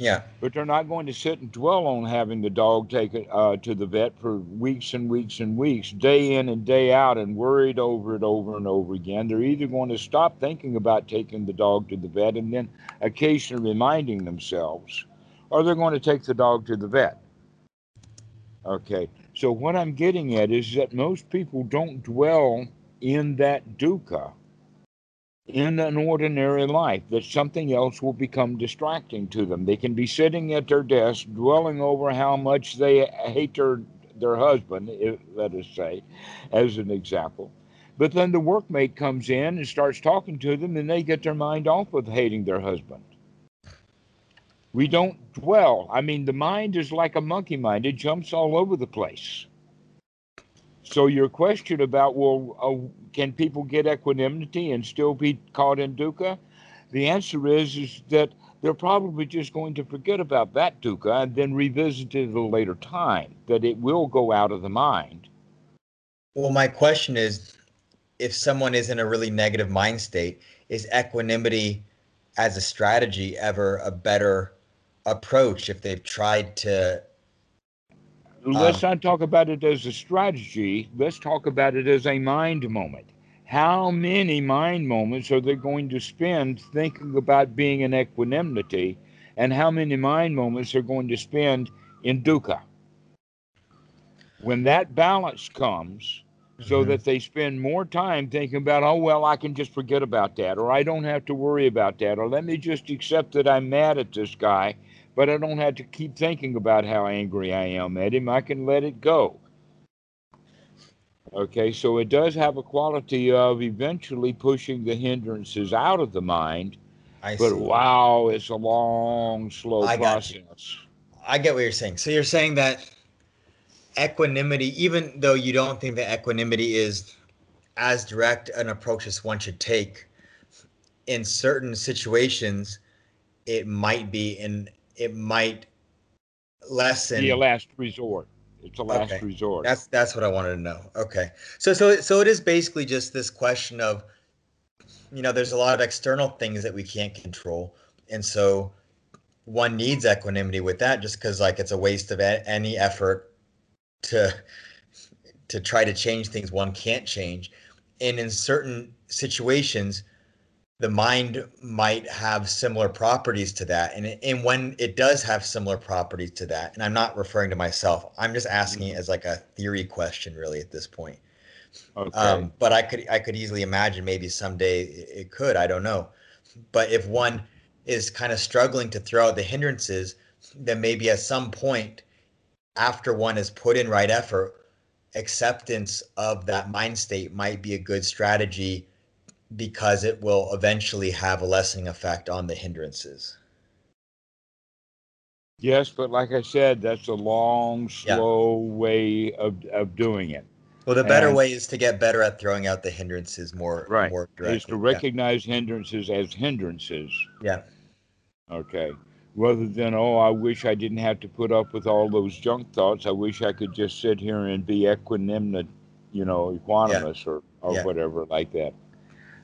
Yeah. But they're not going to sit and dwell on having the dog take it uh, to the vet for weeks and weeks and weeks, day in and day out, and worried over it over and over again. They're either going to stop thinking about taking the dog to the vet and then occasionally reminding themselves, or they're going to take the dog to the vet. Okay. So what I'm getting at is that most people don't dwell in that dukkha in an ordinary life that something else will become distracting to them. They can be sitting at their desk dwelling over how much they hate their their husband, let us say, as an example. But then the workmate comes in and starts talking to them, and they get their mind off of hating their husband. We don't dwell. I mean, the mind is like a monkey mind, it jumps all over the place. So your question about well, uh, can people get equanimity and still be caught in dukkha? The answer is is that they're probably just going to forget about that dukkha and then revisit it at a later time. That it will go out of the mind. Well, my question is, if someone is in a really negative mind state, is equanimity as a strategy ever a better approach if they've tried to let's um, not talk about it as a strategy. Let's talk about it as a mind moment. How many mind moments are they going to spend thinking about being in equanimity? And how many mind moments are going to spend in dukkha? When that balance comes, so mm-hmm. that they spend more time thinking about, oh, well, I can just forget about that, or I don't have to worry about that, or let me just accept that I'm mad at this guy but I don't have to keep thinking about how angry I am at him. I can let it go. Okay, so it does have a quality of eventually pushing the hindrances out of the mind. I but see. wow, it's a long, slow I process. I get what you're saying. So you're saying that equanimity, even though you don't think that equanimity is as direct an approach as one should take, in certain situations, it might be in it might lessen. Be a last resort. It's a last okay. resort. That's that's what I wanted to know. Okay, so so so it is basically just this question of, you know, there's a lot of external things that we can't control, and so one needs equanimity with that, just because like it's a waste of a- any effort to to try to change things one can't change, and in certain situations the mind might have similar properties to that and, and when it does have similar properties to that and i'm not referring to myself i'm just asking it mm-hmm. as like a theory question really at this point okay. Um, but i could i could easily imagine maybe someday it could i don't know but if one is kind of struggling to throw out the hindrances then maybe at some point after one has put in right effort acceptance of that mind state might be a good strategy because it will eventually have a lessening effect on the hindrances. Yes, but like I said, that's a long, slow yeah. way of, of doing it. Well, the better and, way is to get better at throwing out the hindrances more, right. more directly. Is to recognize yeah. hindrances as hindrances. Yeah. Okay. Rather than, oh, I wish I didn't have to put up with all those junk thoughts. I wish I could just sit here and be equanimous, you know, equanimous yeah. or, or whatever like that.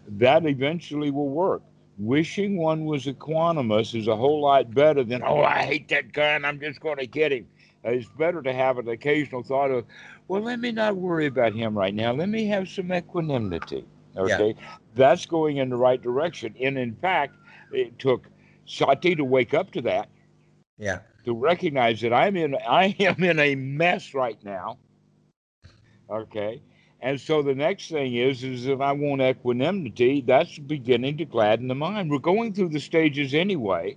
That eventually will work. Wishing one was equanimous is a whole lot better than, oh, I hate that guy and I'm just going to get him. Uh, it's better to have an occasional thought of, well, let me not worry about him right now. Let me have some equanimity. Okay. Yeah. That's going in the right direction. And in fact, it took Sati to wake up to that. Yeah. To recognize that I'm in I am in a mess right now. Okay. And so the next thing is is if I want equanimity, that's beginning to gladden the mind. We're going through the stages anyway.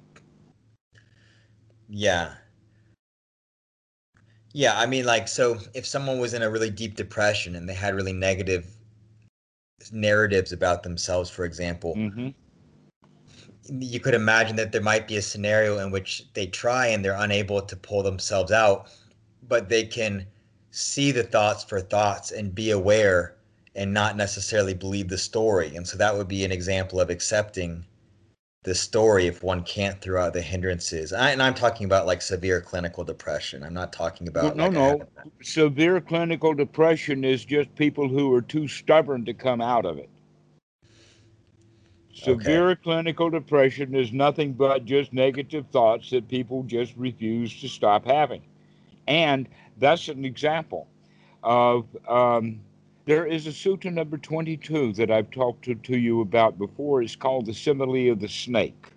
Yeah. Yeah, I mean like so if someone was in a really deep depression and they had really negative narratives about themselves, for example, mm-hmm you could imagine that there might be a scenario in which they try and they're unable to pull themselves out, but they can see the thoughts for thoughts and be aware and not necessarily believe the story. And so that would be an example of accepting the story if one can't throw out the hindrances. I, and I'm talking about like severe clinical depression. I'm not talking about no, like no. Severe clinical depression is just people who are too stubborn to come out of it. Severe okay. clinical depression is nothing but just negative thoughts that people just refuse to stop having. And that's an example of um, there is a sutta number 22 that I've talked to, to you about before. It's called the simile of the snake.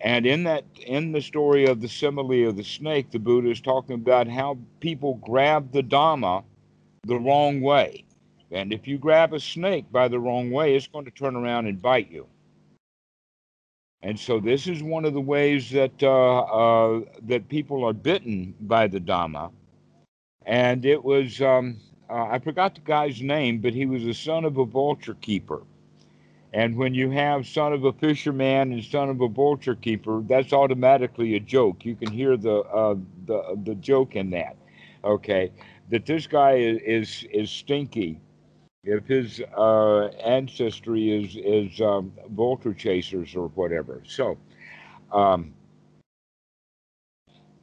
And in that, in the story of the simile of the snake, the Buddha is talking about how people grab the Dhamma the wrong way. And if you grab a snake by the wrong way, it's going to turn around and bite you. And so this is one of the ways that uh, uh, that people are bitten by the Dhamma. And it was um, uh, I forgot the guy's name, but he was the son of a vulture keeper. And when you have son of a fisherman and son of a vulture keeper, that's automatically a joke. You can hear the uh, the the joke in that. Okay, that this guy is is, is stinky if his uh, ancestry is is um, vulture chasers or whatever. So um,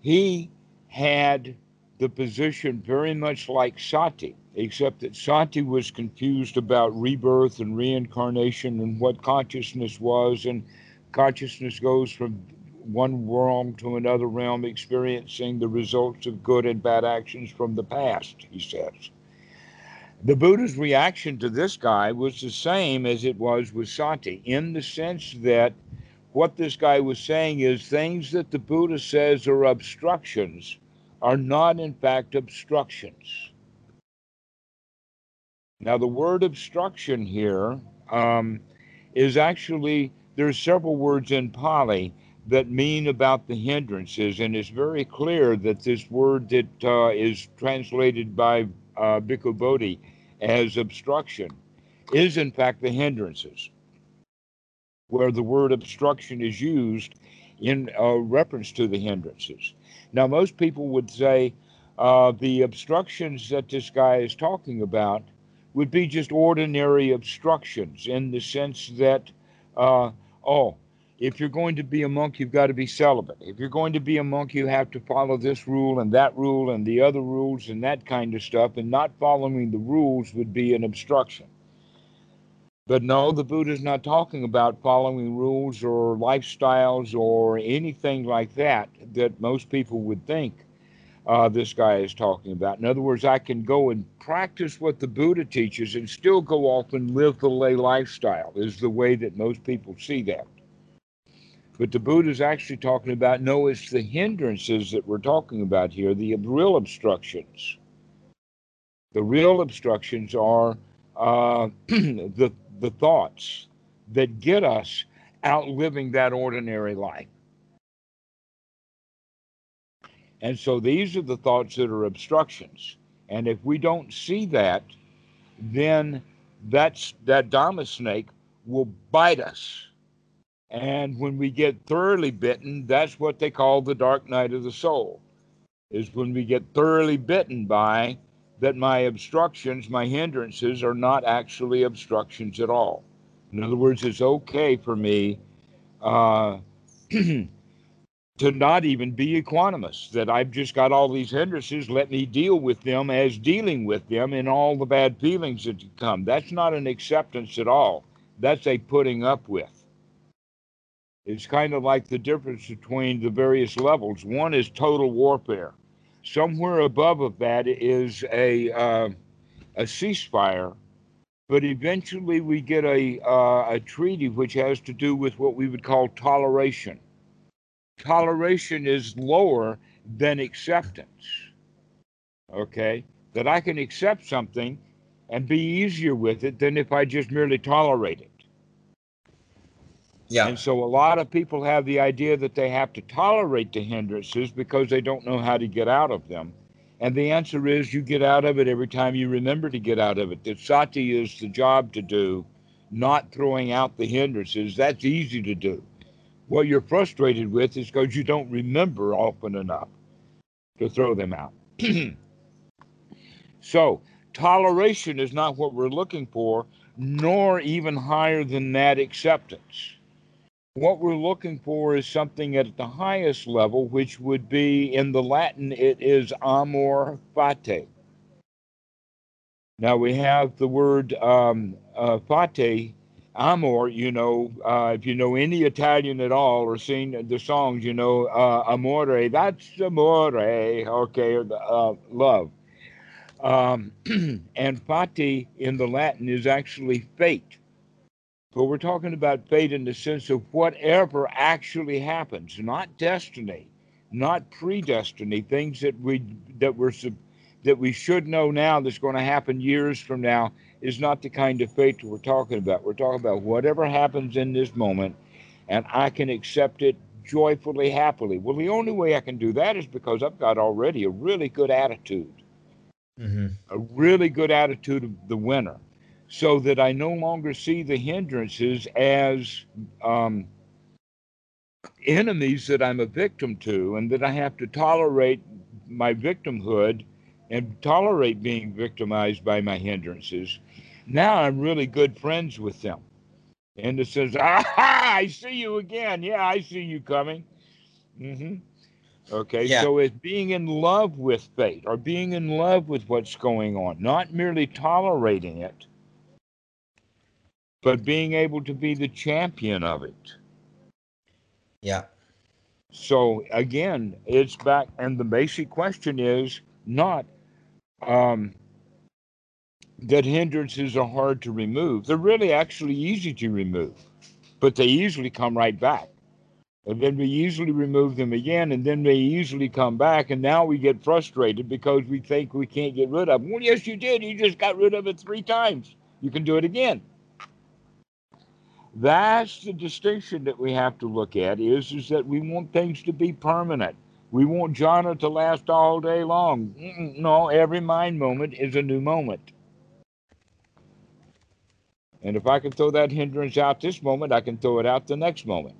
he had the position very much like Sati, except that Sati was confused about rebirth and reincarnation and what consciousness was, and consciousness goes from one realm to another realm, experiencing the results of good and bad actions from the past, he says. The Buddha's reaction to this guy was the same as it was with Sati, in the sense that what this guy was saying is things that the Buddha says are obstructions are not, in fact, obstructions. Now, the word obstruction here um, is actually, there's several words in Pali that mean about the hindrances, and it's very clear that this word that uh, is translated by uh, Bhikkhu Bodhi as obstruction is, in fact, the hindrances, where the word obstruction is used in uh, reference to the hindrances. Now, most people would say uh, the obstructions that this guy is talking about would be just ordinary obstructions in the sense that, uh, oh, if you're going to be a monk, you've got to be celibate. If you're going to be a monk, you have to follow this rule and that rule and the other rules and that kind of stuff. And not following the rules would be an obstruction. But no, the Buddha is not talking about following rules or lifestyles or anything like that that most people would think uh, this guy is talking about. In other words, I can go and practice what the Buddha teaches and still go off and live the lay lifestyle, is the way that most people see that. But the Buddha is actually talking about no, it's the hindrances that we're talking about here, the real obstructions. The real obstructions are uh, the, the thoughts that get us out living that ordinary life. And so these are the thoughts that are obstructions. And if we don't see that, then that's, that Dhamma snake will bite us and when we get thoroughly bitten, that's what they call the dark night of the soul, is when we get thoroughly bitten by that my obstructions, my hindrances are not actually obstructions at all. In other words, it's okay for me uh, to not even be equanimous, that I've just got all these hindrances, let me deal with them as dealing with them and all the bad feelings that come. That's not an acceptance at all. That's a putting up with. It's kind of like the difference between the various levels. One is total warfare. Somewhere above of that is a uh, a ceasefire, but eventually we get a uh, a treaty which has to do with what we would call toleration toleration is lower than acceptance. Okay? That I can accept something and be easier with it than if I just merely tolerate it. Yeah. And so a lot of people have the idea that they have to tolerate the hindrances because they don't know how to get out of them. And the answer is you get out of it every time you remember to get out of it. That sati is the job to do, not throwing out the hindrances. That's easy to do. What you're frustrated with is because you don't remember often enough to throw them out. so, toleration is not what we're looking for, nor even higher than that acceptance. What we're looking for is something at the highest level, which would be in the Latin, it is amor fati. Now we have the word um, uh, fati Amor, you know, uh, if you know any Italian at all or seen the songs, you know, uh, Amore, that's Amore, okay, uh, love. Um, and fati in the Latin is actually fate. But we're talking about fate in the sense of whatever actually happens, not destiny, not predestiny, things that we that we're that we should know now that's going to happen years from now is not the kind of fate that we're talking about. We're talking about whatever happens in this moment, and I can accept it joyfully, happily. Well, the only way I can do that is because I've got already a really good attitude, mm-hmm. a really good attitude of the winner, so that I no longer see the hindrances as um, enemies that I'm a victim to, and that I have to tolerate my victimhood and tolerate being victimized by my hindrances now I'm really good friends with them. And it says, aha, I see you again. Yeah, I see you coming. Mm-hmm. Okay, yeah. so it's being in love with fate or being in love with what's going on, not merely tolerating it, but being able to be the champion of it. Yeah. So again, it's back, and the basic question is not um, that hindrances are hard to remove. They're really actually easy to remove, but they easily come right back. And then we easily remove them again, and then they easily come back. And now we get frustrated because we think we can't get rid of them. Well, yes, you did. You just got rid of it three times. You can do it again. That's the distinction that we have to look at is, is that we want things to be permanent. We want jhana to last all day long. No, every mind moment is a new moment. And if I can throw that hindrance out this moment, I can throw it out the next moment.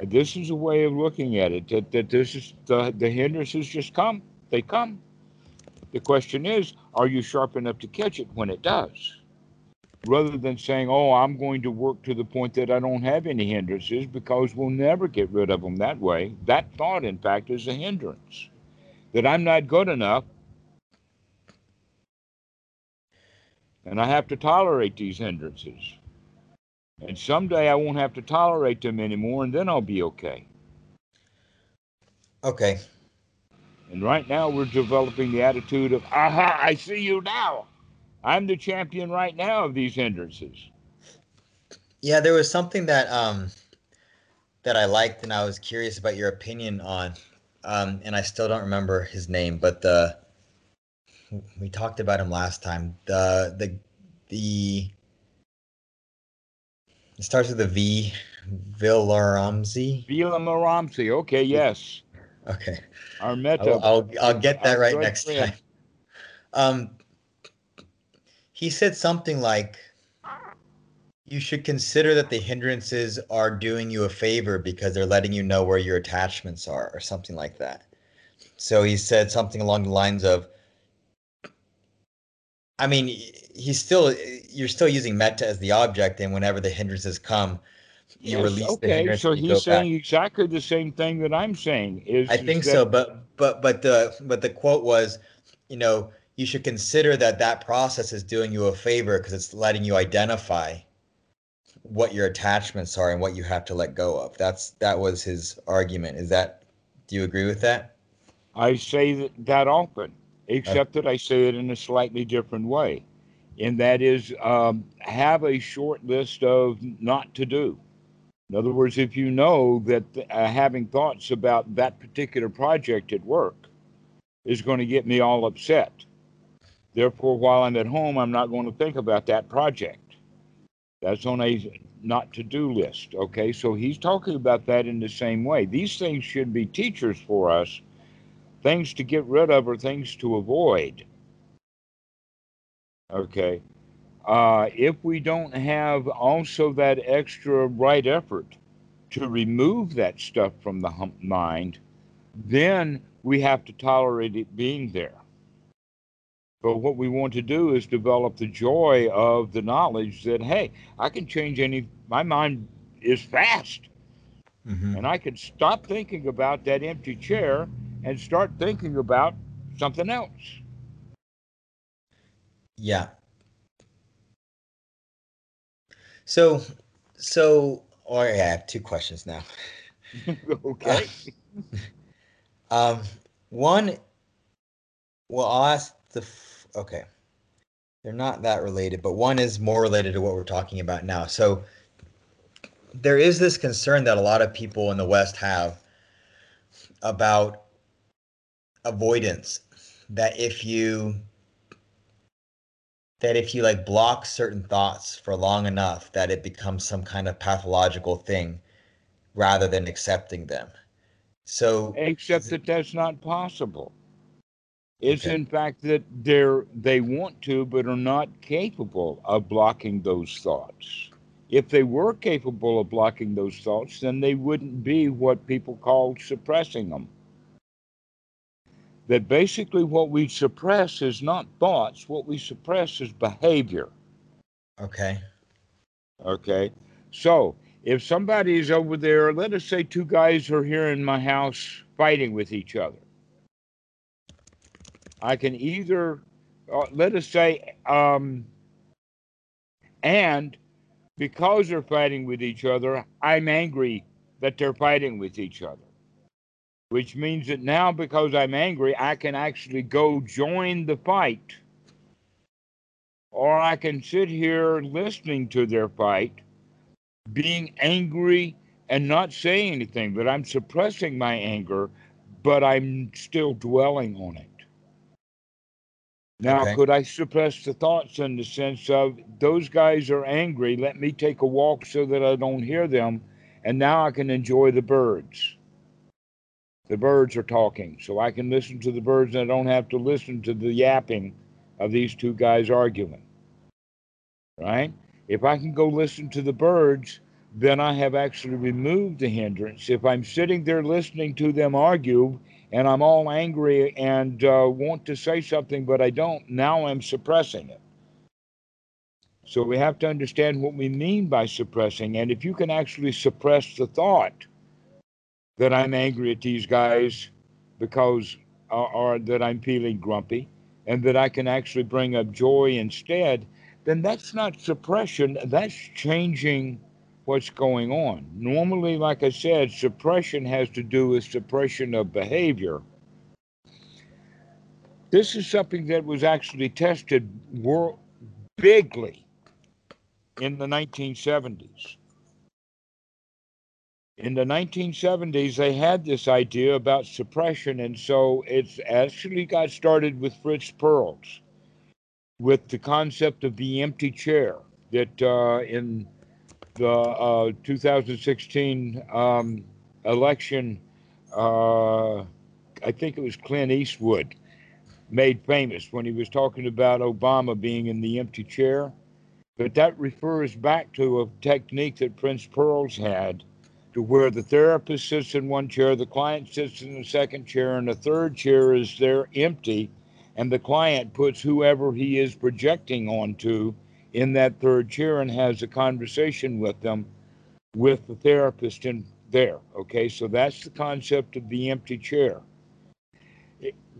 And this is a way of looking at it that, that this is the, the hindrances just come, they come. The question is, are you sharp enough to catch it when it does? Rather than saying, oh, I'm going to work to the point that I don't have any hindrances because we'll never get rid of them that way. That thought, in fact, is a hindrance. That I'm not good enough and I have to tolerate these hindrances. And someday I won't have to tolerate them anymore, and then I'll be okay. Okay. And right now we're developing the attitude of, aha, I see you now. I'm the champion right now of these hindrances. Yeah, there was something that um that I liked and I was curious about your opinion on. Um, and I still don't remember his name, but the we talked about him last time. The the the it starts with a V. Vimalaramsi. Vimalaramsi. Okay. Yes. Okay. Our. I'll, I'll, I'll get that right next friend. time. Um, he said something like, "You should consider that the hindrances are doing you a favor because they're letting you know where your attachments are, or something like that." So he said something along the lines of, I mean, he's still you're still using metta as the object, and whenever the hindrances come, you Yes, release the okay, hindrance so he's go back. saying exactly the same thing that I'm saying. Is I think so, but but but the but the quote was, you know, you should consider that that process is doing you a favor because it's letting you identify what your attachments are and what you have to let go of. That's that was his argument. Is that do you agree with that? I say that, that often, except that I say it in a slightly different way. And that is um, have a short list of not to do. In other words, if you know that uh, having thoughts about that particular project at work is going to get me all upset, therefore, while I'm at home, I'm not going to think about that project. That's on a not to do list. Okay, so he's talking about that in the same way. These things should be teachers for us things to get rid of or things to avoid. Okay. Uh, if we don't have also that extra right effort to remove that stuff from the mind, then we have to tolerate it being there. But what we want to do is develop the joy of the knowledge that, hey, I can change any, my mind is fast Mm-hmm. and I can stop thinking about that empty chair and start thinking about something else. Yeah. So so or yeah, I have two questions now. okay. Um, one, well, I'll ask the, f- okay. They're not that related, but one is more related to what we're talking about now. So there is this concern that a lot of people in the West have about avoidance, that if you that if you like block certain thoughts for long enough that it becomes some kind of pathological thing rather than accepting them. So Except that that's not possible. It's Okay. in fact that they're they want to but are not capable of blocking those thoughts. If they were capable of blocking those thoughts, then they wouldn't be what people call suppressing them. That basically what we suppress is not thoughts, what we suppress is behavior. Okay. Okay. So if somebody's over there, let us say two guys are here in my house fighting with each other. I can either, uh, let us say, um, and because they're fighting with each other, I'm angry that they're fighting with each other. Which means that now, because I'm angry, I can actually go join the fight. Or I can sit here listening to their fight being angry and not saying anything, but I'm suppressing my anger, but I'm still dwelling on it. Now, Okay. could I suppress the thoughts in the sense of those guys are angry? Let me take a walk so that I don't hear them, and now I can enjoy the birds. The birds are talking, so I can listen to the birds and I don't have to listen to the yapping of these two guys arguing. Right? If I can go listen to the birds, then I have actually removed the hindrance. If I'm sitting there listening to them argue and I'm all angry and uh, want to say something, but I don't, now I'm suppressing it. So we have to understand what we mean by suppressing. And if you can actually suppress the thought that I'm angry at these guys because, or, or that I'm feeling grumpy, and that I can actually bring up joy instead, then that's not suppression, that's changing what's going on. Normally, like I said, suppression has to do with suppression of behavior. This is something that was actually tested wor- bigly in the 1970s. In the 1970s, they had this idea about suppression, and so it's actually got started with Fritz Perls with the concept of the empty chair that uh, in the uh, 2016 um, election, uh, I think it was Clint Eastwood made famous when he was talking about Obama being in the empty chair. But that refers back to a technique that Fritz Perls had to where the therapist sits in one chair, the client sits in the second chair, and the third chair is there empty, and the client puts whoever he is projecting onto in that third chair and has a conversation with them with the therapist in there. Okay, so that's the concept of the empty chair.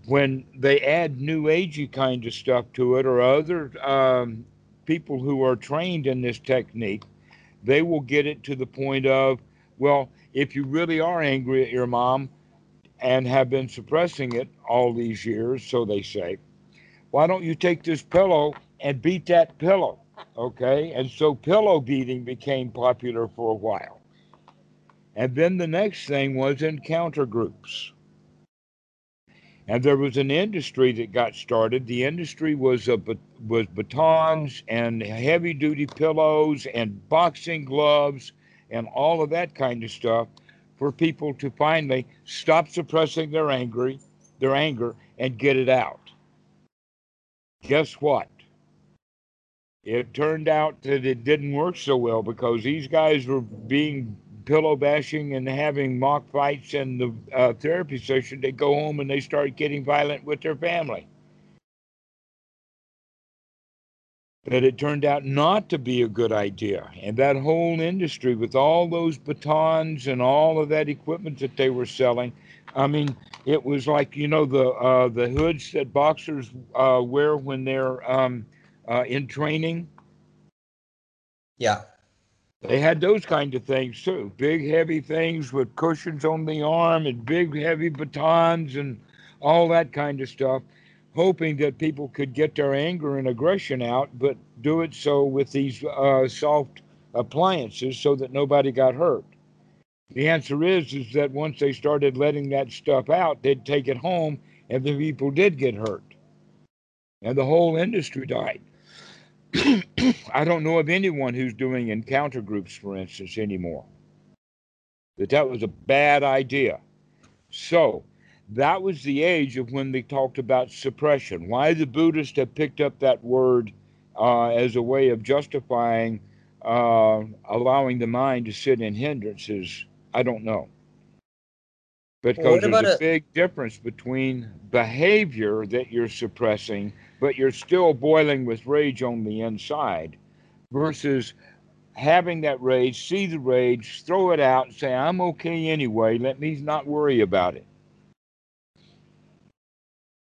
when they add new agey kind of stuff to it, or other um, people who are trained in this technique, they will get it to the point of, well, if you really are angry at your mom and have been suppressing it all these years, so they say, why don't you take this pillow and beat that pillow? Okay, and so pillow beating became popular for a while. And then the next thing was encounter groups. And there was an industry that got started. The industry was a, was batons and heavy duty pillows and boxing gloves and all of that kind of stuff for people to finally stop suppressing their angry, their anger and get it out. Guess what? It turned out that it didn't work so well because these guys were being pillow bashing and having mock fights in the uh, therapy session, they go home and they start getting violent with their family. But it turned out not to be a good idea. And that whole industry, with all those batons and all of that equipment that they were selling, I mean, it was like you know the uh, the hoods that boxers uh, wear when they're um, uh, in training. Yeah. They had those kind of things too. Big, heavy things with cushions on the arm and big, heavy batons and all that kind of stuff, hoping that people could get their anger and aggression out, but do it so with these uh, soft appliances so that nobody got hurt. The answer is is that once they started letting that stuff out, they'd take it home, and the people did get hurt, and the whole industry died. I don't know of anyone who's doing encounter groups, for instance, anymore. That that was a bad idea. So that was the age of when they talked about suppression. Why the Buddhists have picked up that word uh, as a way of justifying uh, allowing the mind to sit in hindrances, I don't know. Because there's a, a big difference between behavior that you're suppressing but you're still boiling with rage on the inside versus having that rage, see the rage, throw it out, and say, I'm okay anyway. Let me not worry about it.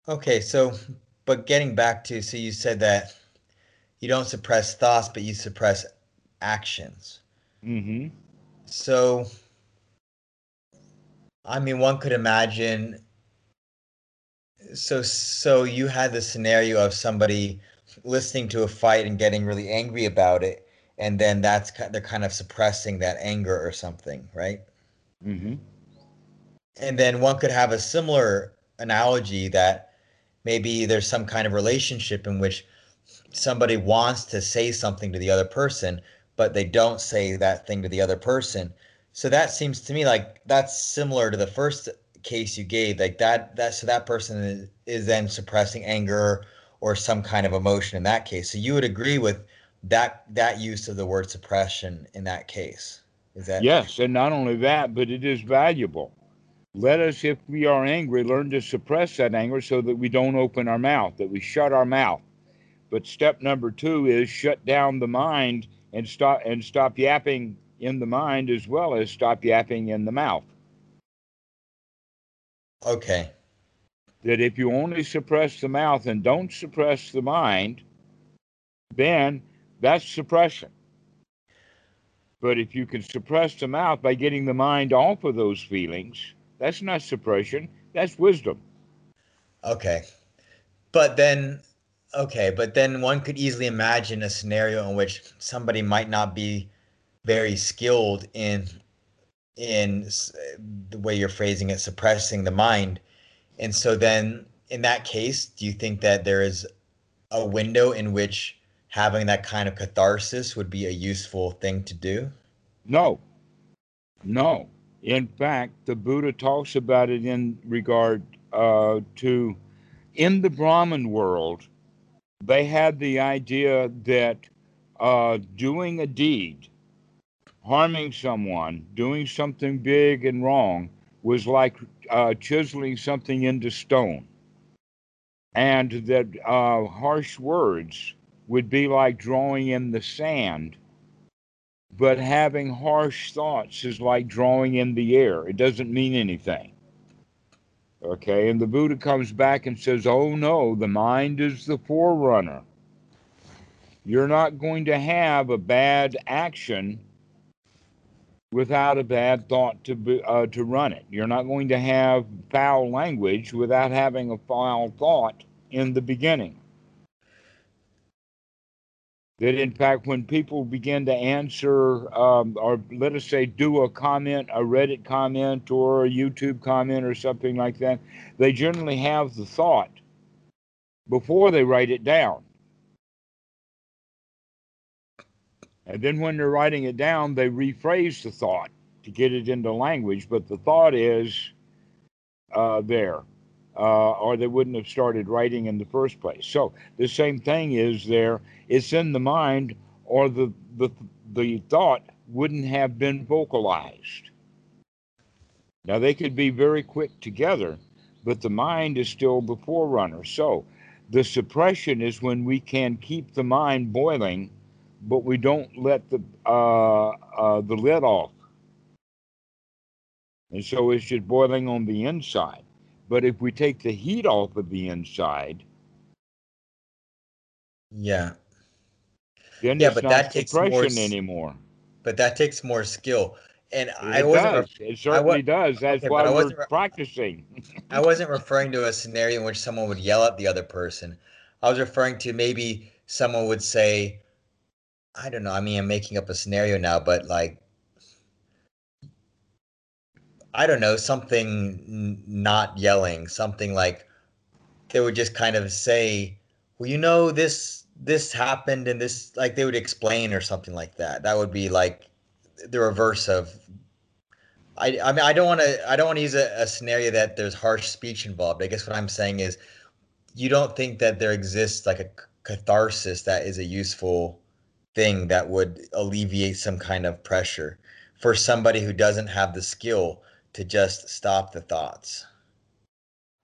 Okay, so, but getting back to, so you said that you don't suppress thoughts, but you suppress actions. Mm-hmm. So, I mean, one could imagine so so you had the scenario of somebody listening to a fight and getting really angry about it and then that's they're kind of suppressing that anger or something right mm-hmm. and then one could have a similar analogy that maybe there's some kind of relationship in which somebody wants to say something to the other person but they don't say that thing to the other person so that seems to me like that's similar to the first case you gave like that that so that person is, is then suppressing anger or some kind of emotion in that case. So you would agree with that that use of the word suppression in that case. Is that yes and not only that but it is valuable. Let us if we are angry learn to suppress that anger so that we don't open our mouth that we shut our mouth. But step number two is shut down the mind and stop and stop yapping in the mind as well as stop yapping in the mouth Okay. That if you only suppress the mouth and don't suppress the mind, then that's suppression. But if you can suppress the mouth by getting the mind off of those feelings, that's not suppression, that's wisdom. Okay. But then, okay, but then one could easily imagine a scenario in which somebody might not be very skilled in in the way you're phrasing it, suppressing the mind. And so then in that case, do you think that there is a window in which having that kind of catharsis would be a useful thing to do? No. No. In fact, the Buddha talks about it in regard uh, to in the Brahman world, they had the idea that uh, doing a deed harming someone, doing something big and wrong, was like uh, chiseling something into stone. And that uh, harsh words would be like drawing in the sand but having harsh thoughts is like drawing in the air. It doesn't mean anything. Okay, and the Buddha comes back and says, Oh no, the mind is the forerunner. You're not going to have a bad action without a bad thought to uh, to run it. You're not going to have foul language without having a foul thought in the beginning. That in fact, when people begin to answer, um, or let us say, do a comment, a Reddit comment, or a YouTube comment, or something like that, they generally have the thought before they write it down. And then when they're writing it down, they rephrase the thought to get it into language, but the thought is uh, there, uh, or they wouldn't have started writing in the first place. So the same thing is there. It's in the mind, or the the the thought wouldn't have been vocalized. Now they could be very quick together, but the mind is still the forerunner. So the suppression is when we can keep the mind boiling but we don't let the uh, uh, the lid off, and so it's just boiling on the inside. But if we take the heat off of the inside, yeah, then yeah, but that takes more anymore. but that takes more skill. And I wasn't does. re- It certainly does. That's okay, why we're re- practicing. I wasn't referring to a scenario in which someone would yell at the other person. I was referring to maybe someone would say, I don't know. I mean, I'm making up a scenario now, but like, I don't know, something not yelling, something like they would just kind of say, "Well, you know, this this happened and this like they would explain or something like that." That would be like the reverse of I, I mean I don't want to I don't want to use a, a scenario that there's harsh speech involved. I guess what I'm saying is you don't think that there exists like a catharsis that is a useful thing that would alleviate some kind of pressure for somebody who doesn't have the skill to just stop the thoughts.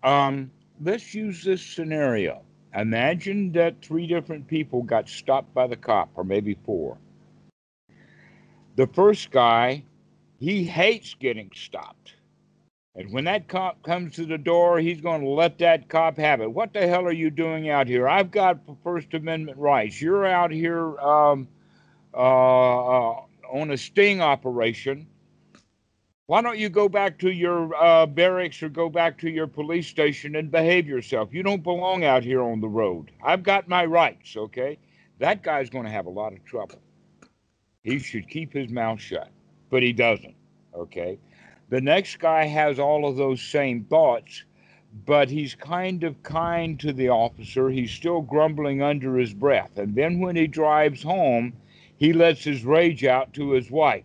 Um, let's use this scenario. Imagine that three different people got stopped by the cop, or maybe four. The first guy, he hates getting stopped. And when that cop comes to the door, he's going to let that cop have it. What the hell are you doing out here? I've got First Amendment rights. You're out here um, uh, uh, on a sting operation. Why don't you go back to your uh, barracks or go back to your police station and behave yourself? You don't belong out here on the road. I've got my rights, okay? That guy's going to have a lot of trouble. He should keep his mouth shut, but he doesn't, okay? The next guy has all of those same thoughts, but he's kind of kind to the officer. He's still grumbling under his breath. And then when he drives home, he lets his rage out to his wife.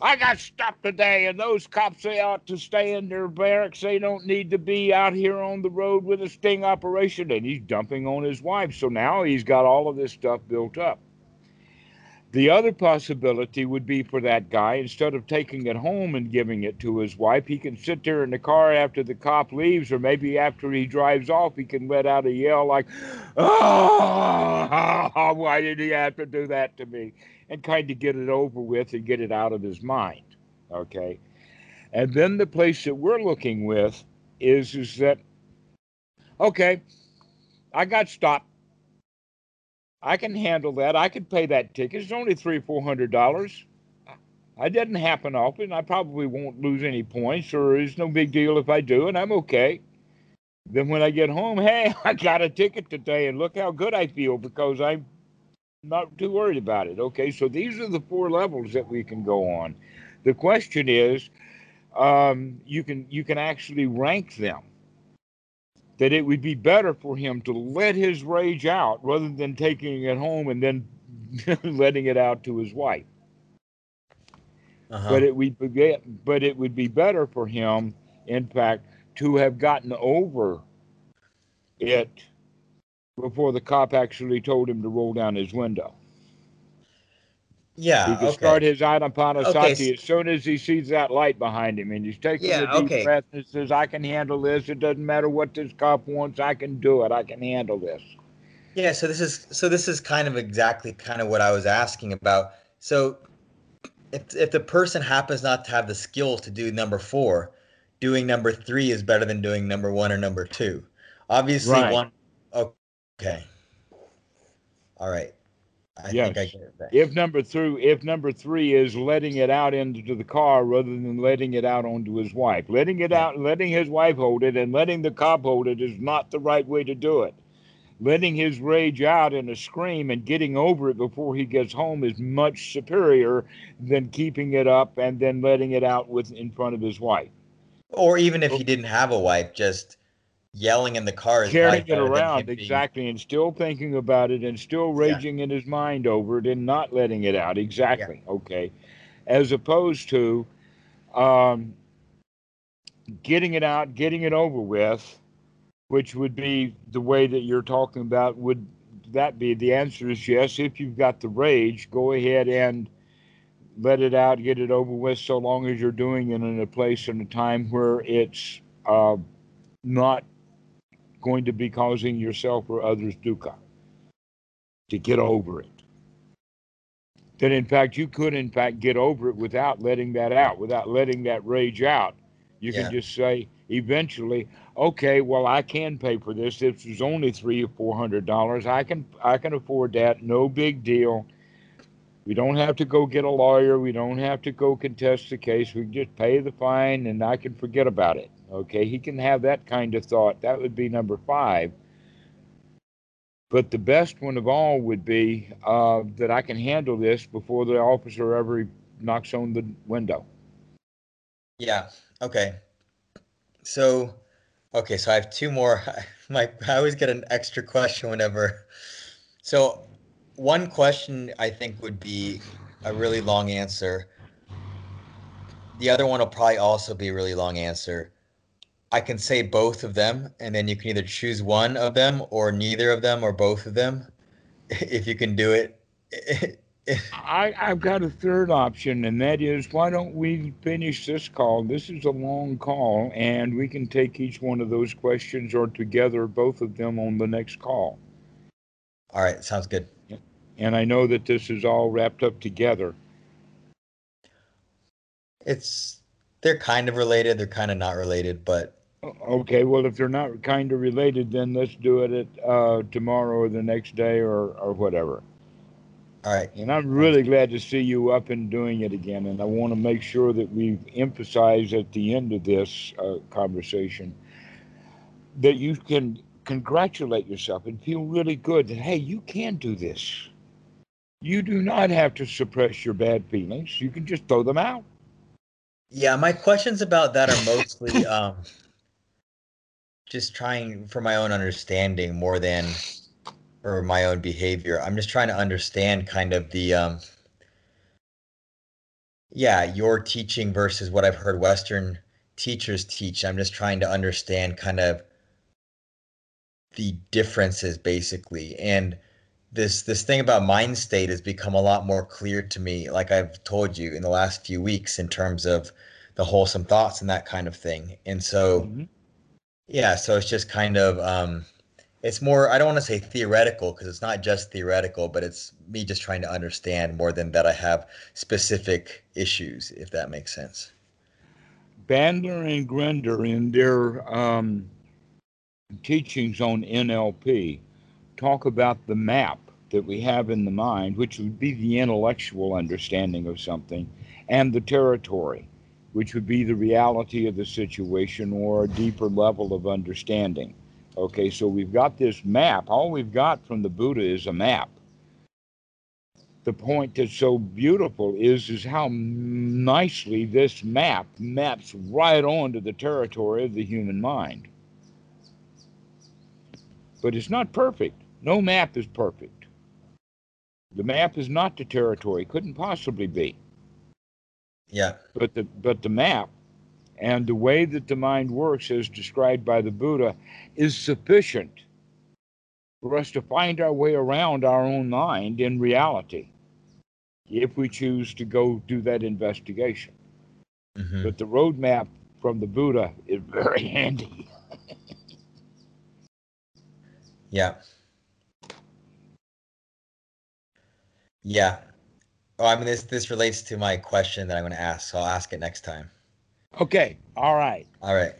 I got stopped today, and those cops they ought to stay in their barracks. They don't need to be out here on the road with a sting operation. And he's dumping on his wife. So now he's got all of this stuff built up. The other possibility would be for that guy, instead of taking it home and giving it to his wife, he can sit there in the car after the cop leaves, or maybe after he drives off, he can let out a yell like, Oh, why did he have to do that to me? And kind of get it over with and get it out of his mind. Okay. And then the place that we're looking with is, is that, okay, I got stopped. I can handle that. I can pay that ticket. It's only three, four hundred dollars. I didn't happen often. I probably won't lose any points, or it's no big deal if I do, and I'm okay. Then when I get home, hey, I got a ticket today, and look how good I feel because I'm not too worried about it. Okay, so these are the four levels that we can go on. The question is, um, you can you can actually rank them that it would be better for him to let his rage out rather than taking it home and then letting it out to his wife. Uh-huh. But it would be, but it would be better for him, in fact, to have gotten over it before the cop actually told him to roll down his window. Yeah. He can okay. start his anapanasati Okay, as soon as he sees that light behind him, and he's taking Yeah, a deep okay. breath and says, "I can handle this. It doesn't matter what this cop wants. I can do it. I can handle this." Yeah, so this is so this is kind of exactly kind of what I was asking about. So if if the person happens not to have the skills to do number four, doing number three is better than doing number one or number two. Obviously, Right. one. Okay. All right. I Yes. think I get it. If number three, if number three is letting it out into the car rather than letting it out onto his wife, letting it Yeah. out, letting his wife hold it, and letting the cop hold it is not the right way to do it. Letting his rage out in a scream and getting over it before he gets home is much superior than keeping it up and then letting it out with in front of his wife. Or even if he didn't have a wife, just yelling in the car is carrying it around being- exactly and still thinking about it and still Yeah. raging in his mind over it and not letting it out. Exactly okay. As opposed to um, getting it out getting it over with which would be the way that you're talking about would that be the answer is yes if you've got the rage go ahead and let it out get it over with so long as you're doing it in a place and a time where it's uh, not going to be causing yourself or others dukkha to get over it. That in fact you could in fact get over it without letting that out, without letting that rage out. You Yeah. can just say eventually, okay, well I can pay for this. This is only three or four hundred dollars. I can I can afford that. No big deal. We don't have to go get a lawyer. We don't have to go contest the case. We can just pay the fine and I can forget about it. Okay, he can have that kind of thought. That would be number five. But the best one of all would be uh, that I can handle this before the officer ever knocks on the window. Yeah. Okay. So, okay. So I have two more. My I always get an extra question whenever. So, one question I think would be a really long answer. The other one will probably also be a really long answer. I can say both of them, and then you can either choose one of them or neither of them or both of them, if you can do it. I, I've got a third option, and that is why don't we finish this call? This is a long call, and we can take each one of those questions or together both of them on the next call. All right, sounds good. And I know that this is all wrapped up together. It's they're kind of related, they're kind of not related, but Okay, well, if they're not kind of related, then let's do it at uh, tomorrow or the next day or, or whatever. all right. And I'm really glad to see you up and doing it again. And I want to make sure that we emphasize at the end of this uh, conversation that you can congratulate yourself and feel really good that, hey, you can do this. You do not have to suppress your bad feelings, you can just throw them out. Yeah, my questions about that are mostly um just trying for my own understanding more than for my own behavior. I'm just trying to understand kind of the um yeah, your teaching versus what I've heard Western teachers teach. I'm just trying to understand kind of the differences basically. And this this thing about mind state has become a lot more clear to me, like I've told you in the last few weeks, in terms of the wholesome thoughts and that kind of thing. And so Mhm. Yeah, so it's just kind of um it's more I don't want to say theoretical because it's not just theoretical, but it's me just trying to understand more than that I have specific issues, if that makes sense. Bandler and Grinder, in their um, teachings on NLP, talk about the map that we have in the mind, which would be the intellectual understanding of something, and the territory, which would be the reality of the situation or a deeper level of understanding. Okay, so we've got this map. All we've got from the Buddha is a map. The point that's so beautiful is is how nicely this map maps right onto the territory of the human mind. But it's not perfect. No map is perfect. The map is not the territory, couldn't possibly be. Yeah. But the but the map and the way that the mind works as described by the Buddha is sufficient for us to find our way around our own mind in reality if we choose to go do that investigation. hmm But the roadmap from the Buddha is very handy. Yeah. Yeah. Oh, I mean this this relates to my question that I'm going to ask, so I'll ask it next time. Okay. All right. All right.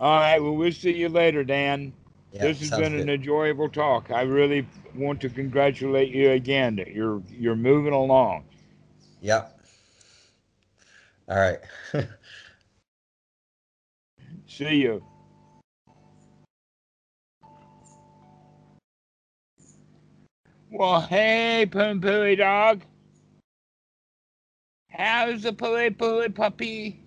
All right. Well, we'll see you later, Dan. Yeah, this has been an good. enjoyable talk. I really want to congratulate you again. that You're you're moving along. Yep. All right. See you. Well, hey, Poon Pooey dog. How's the pooey pooey puppy?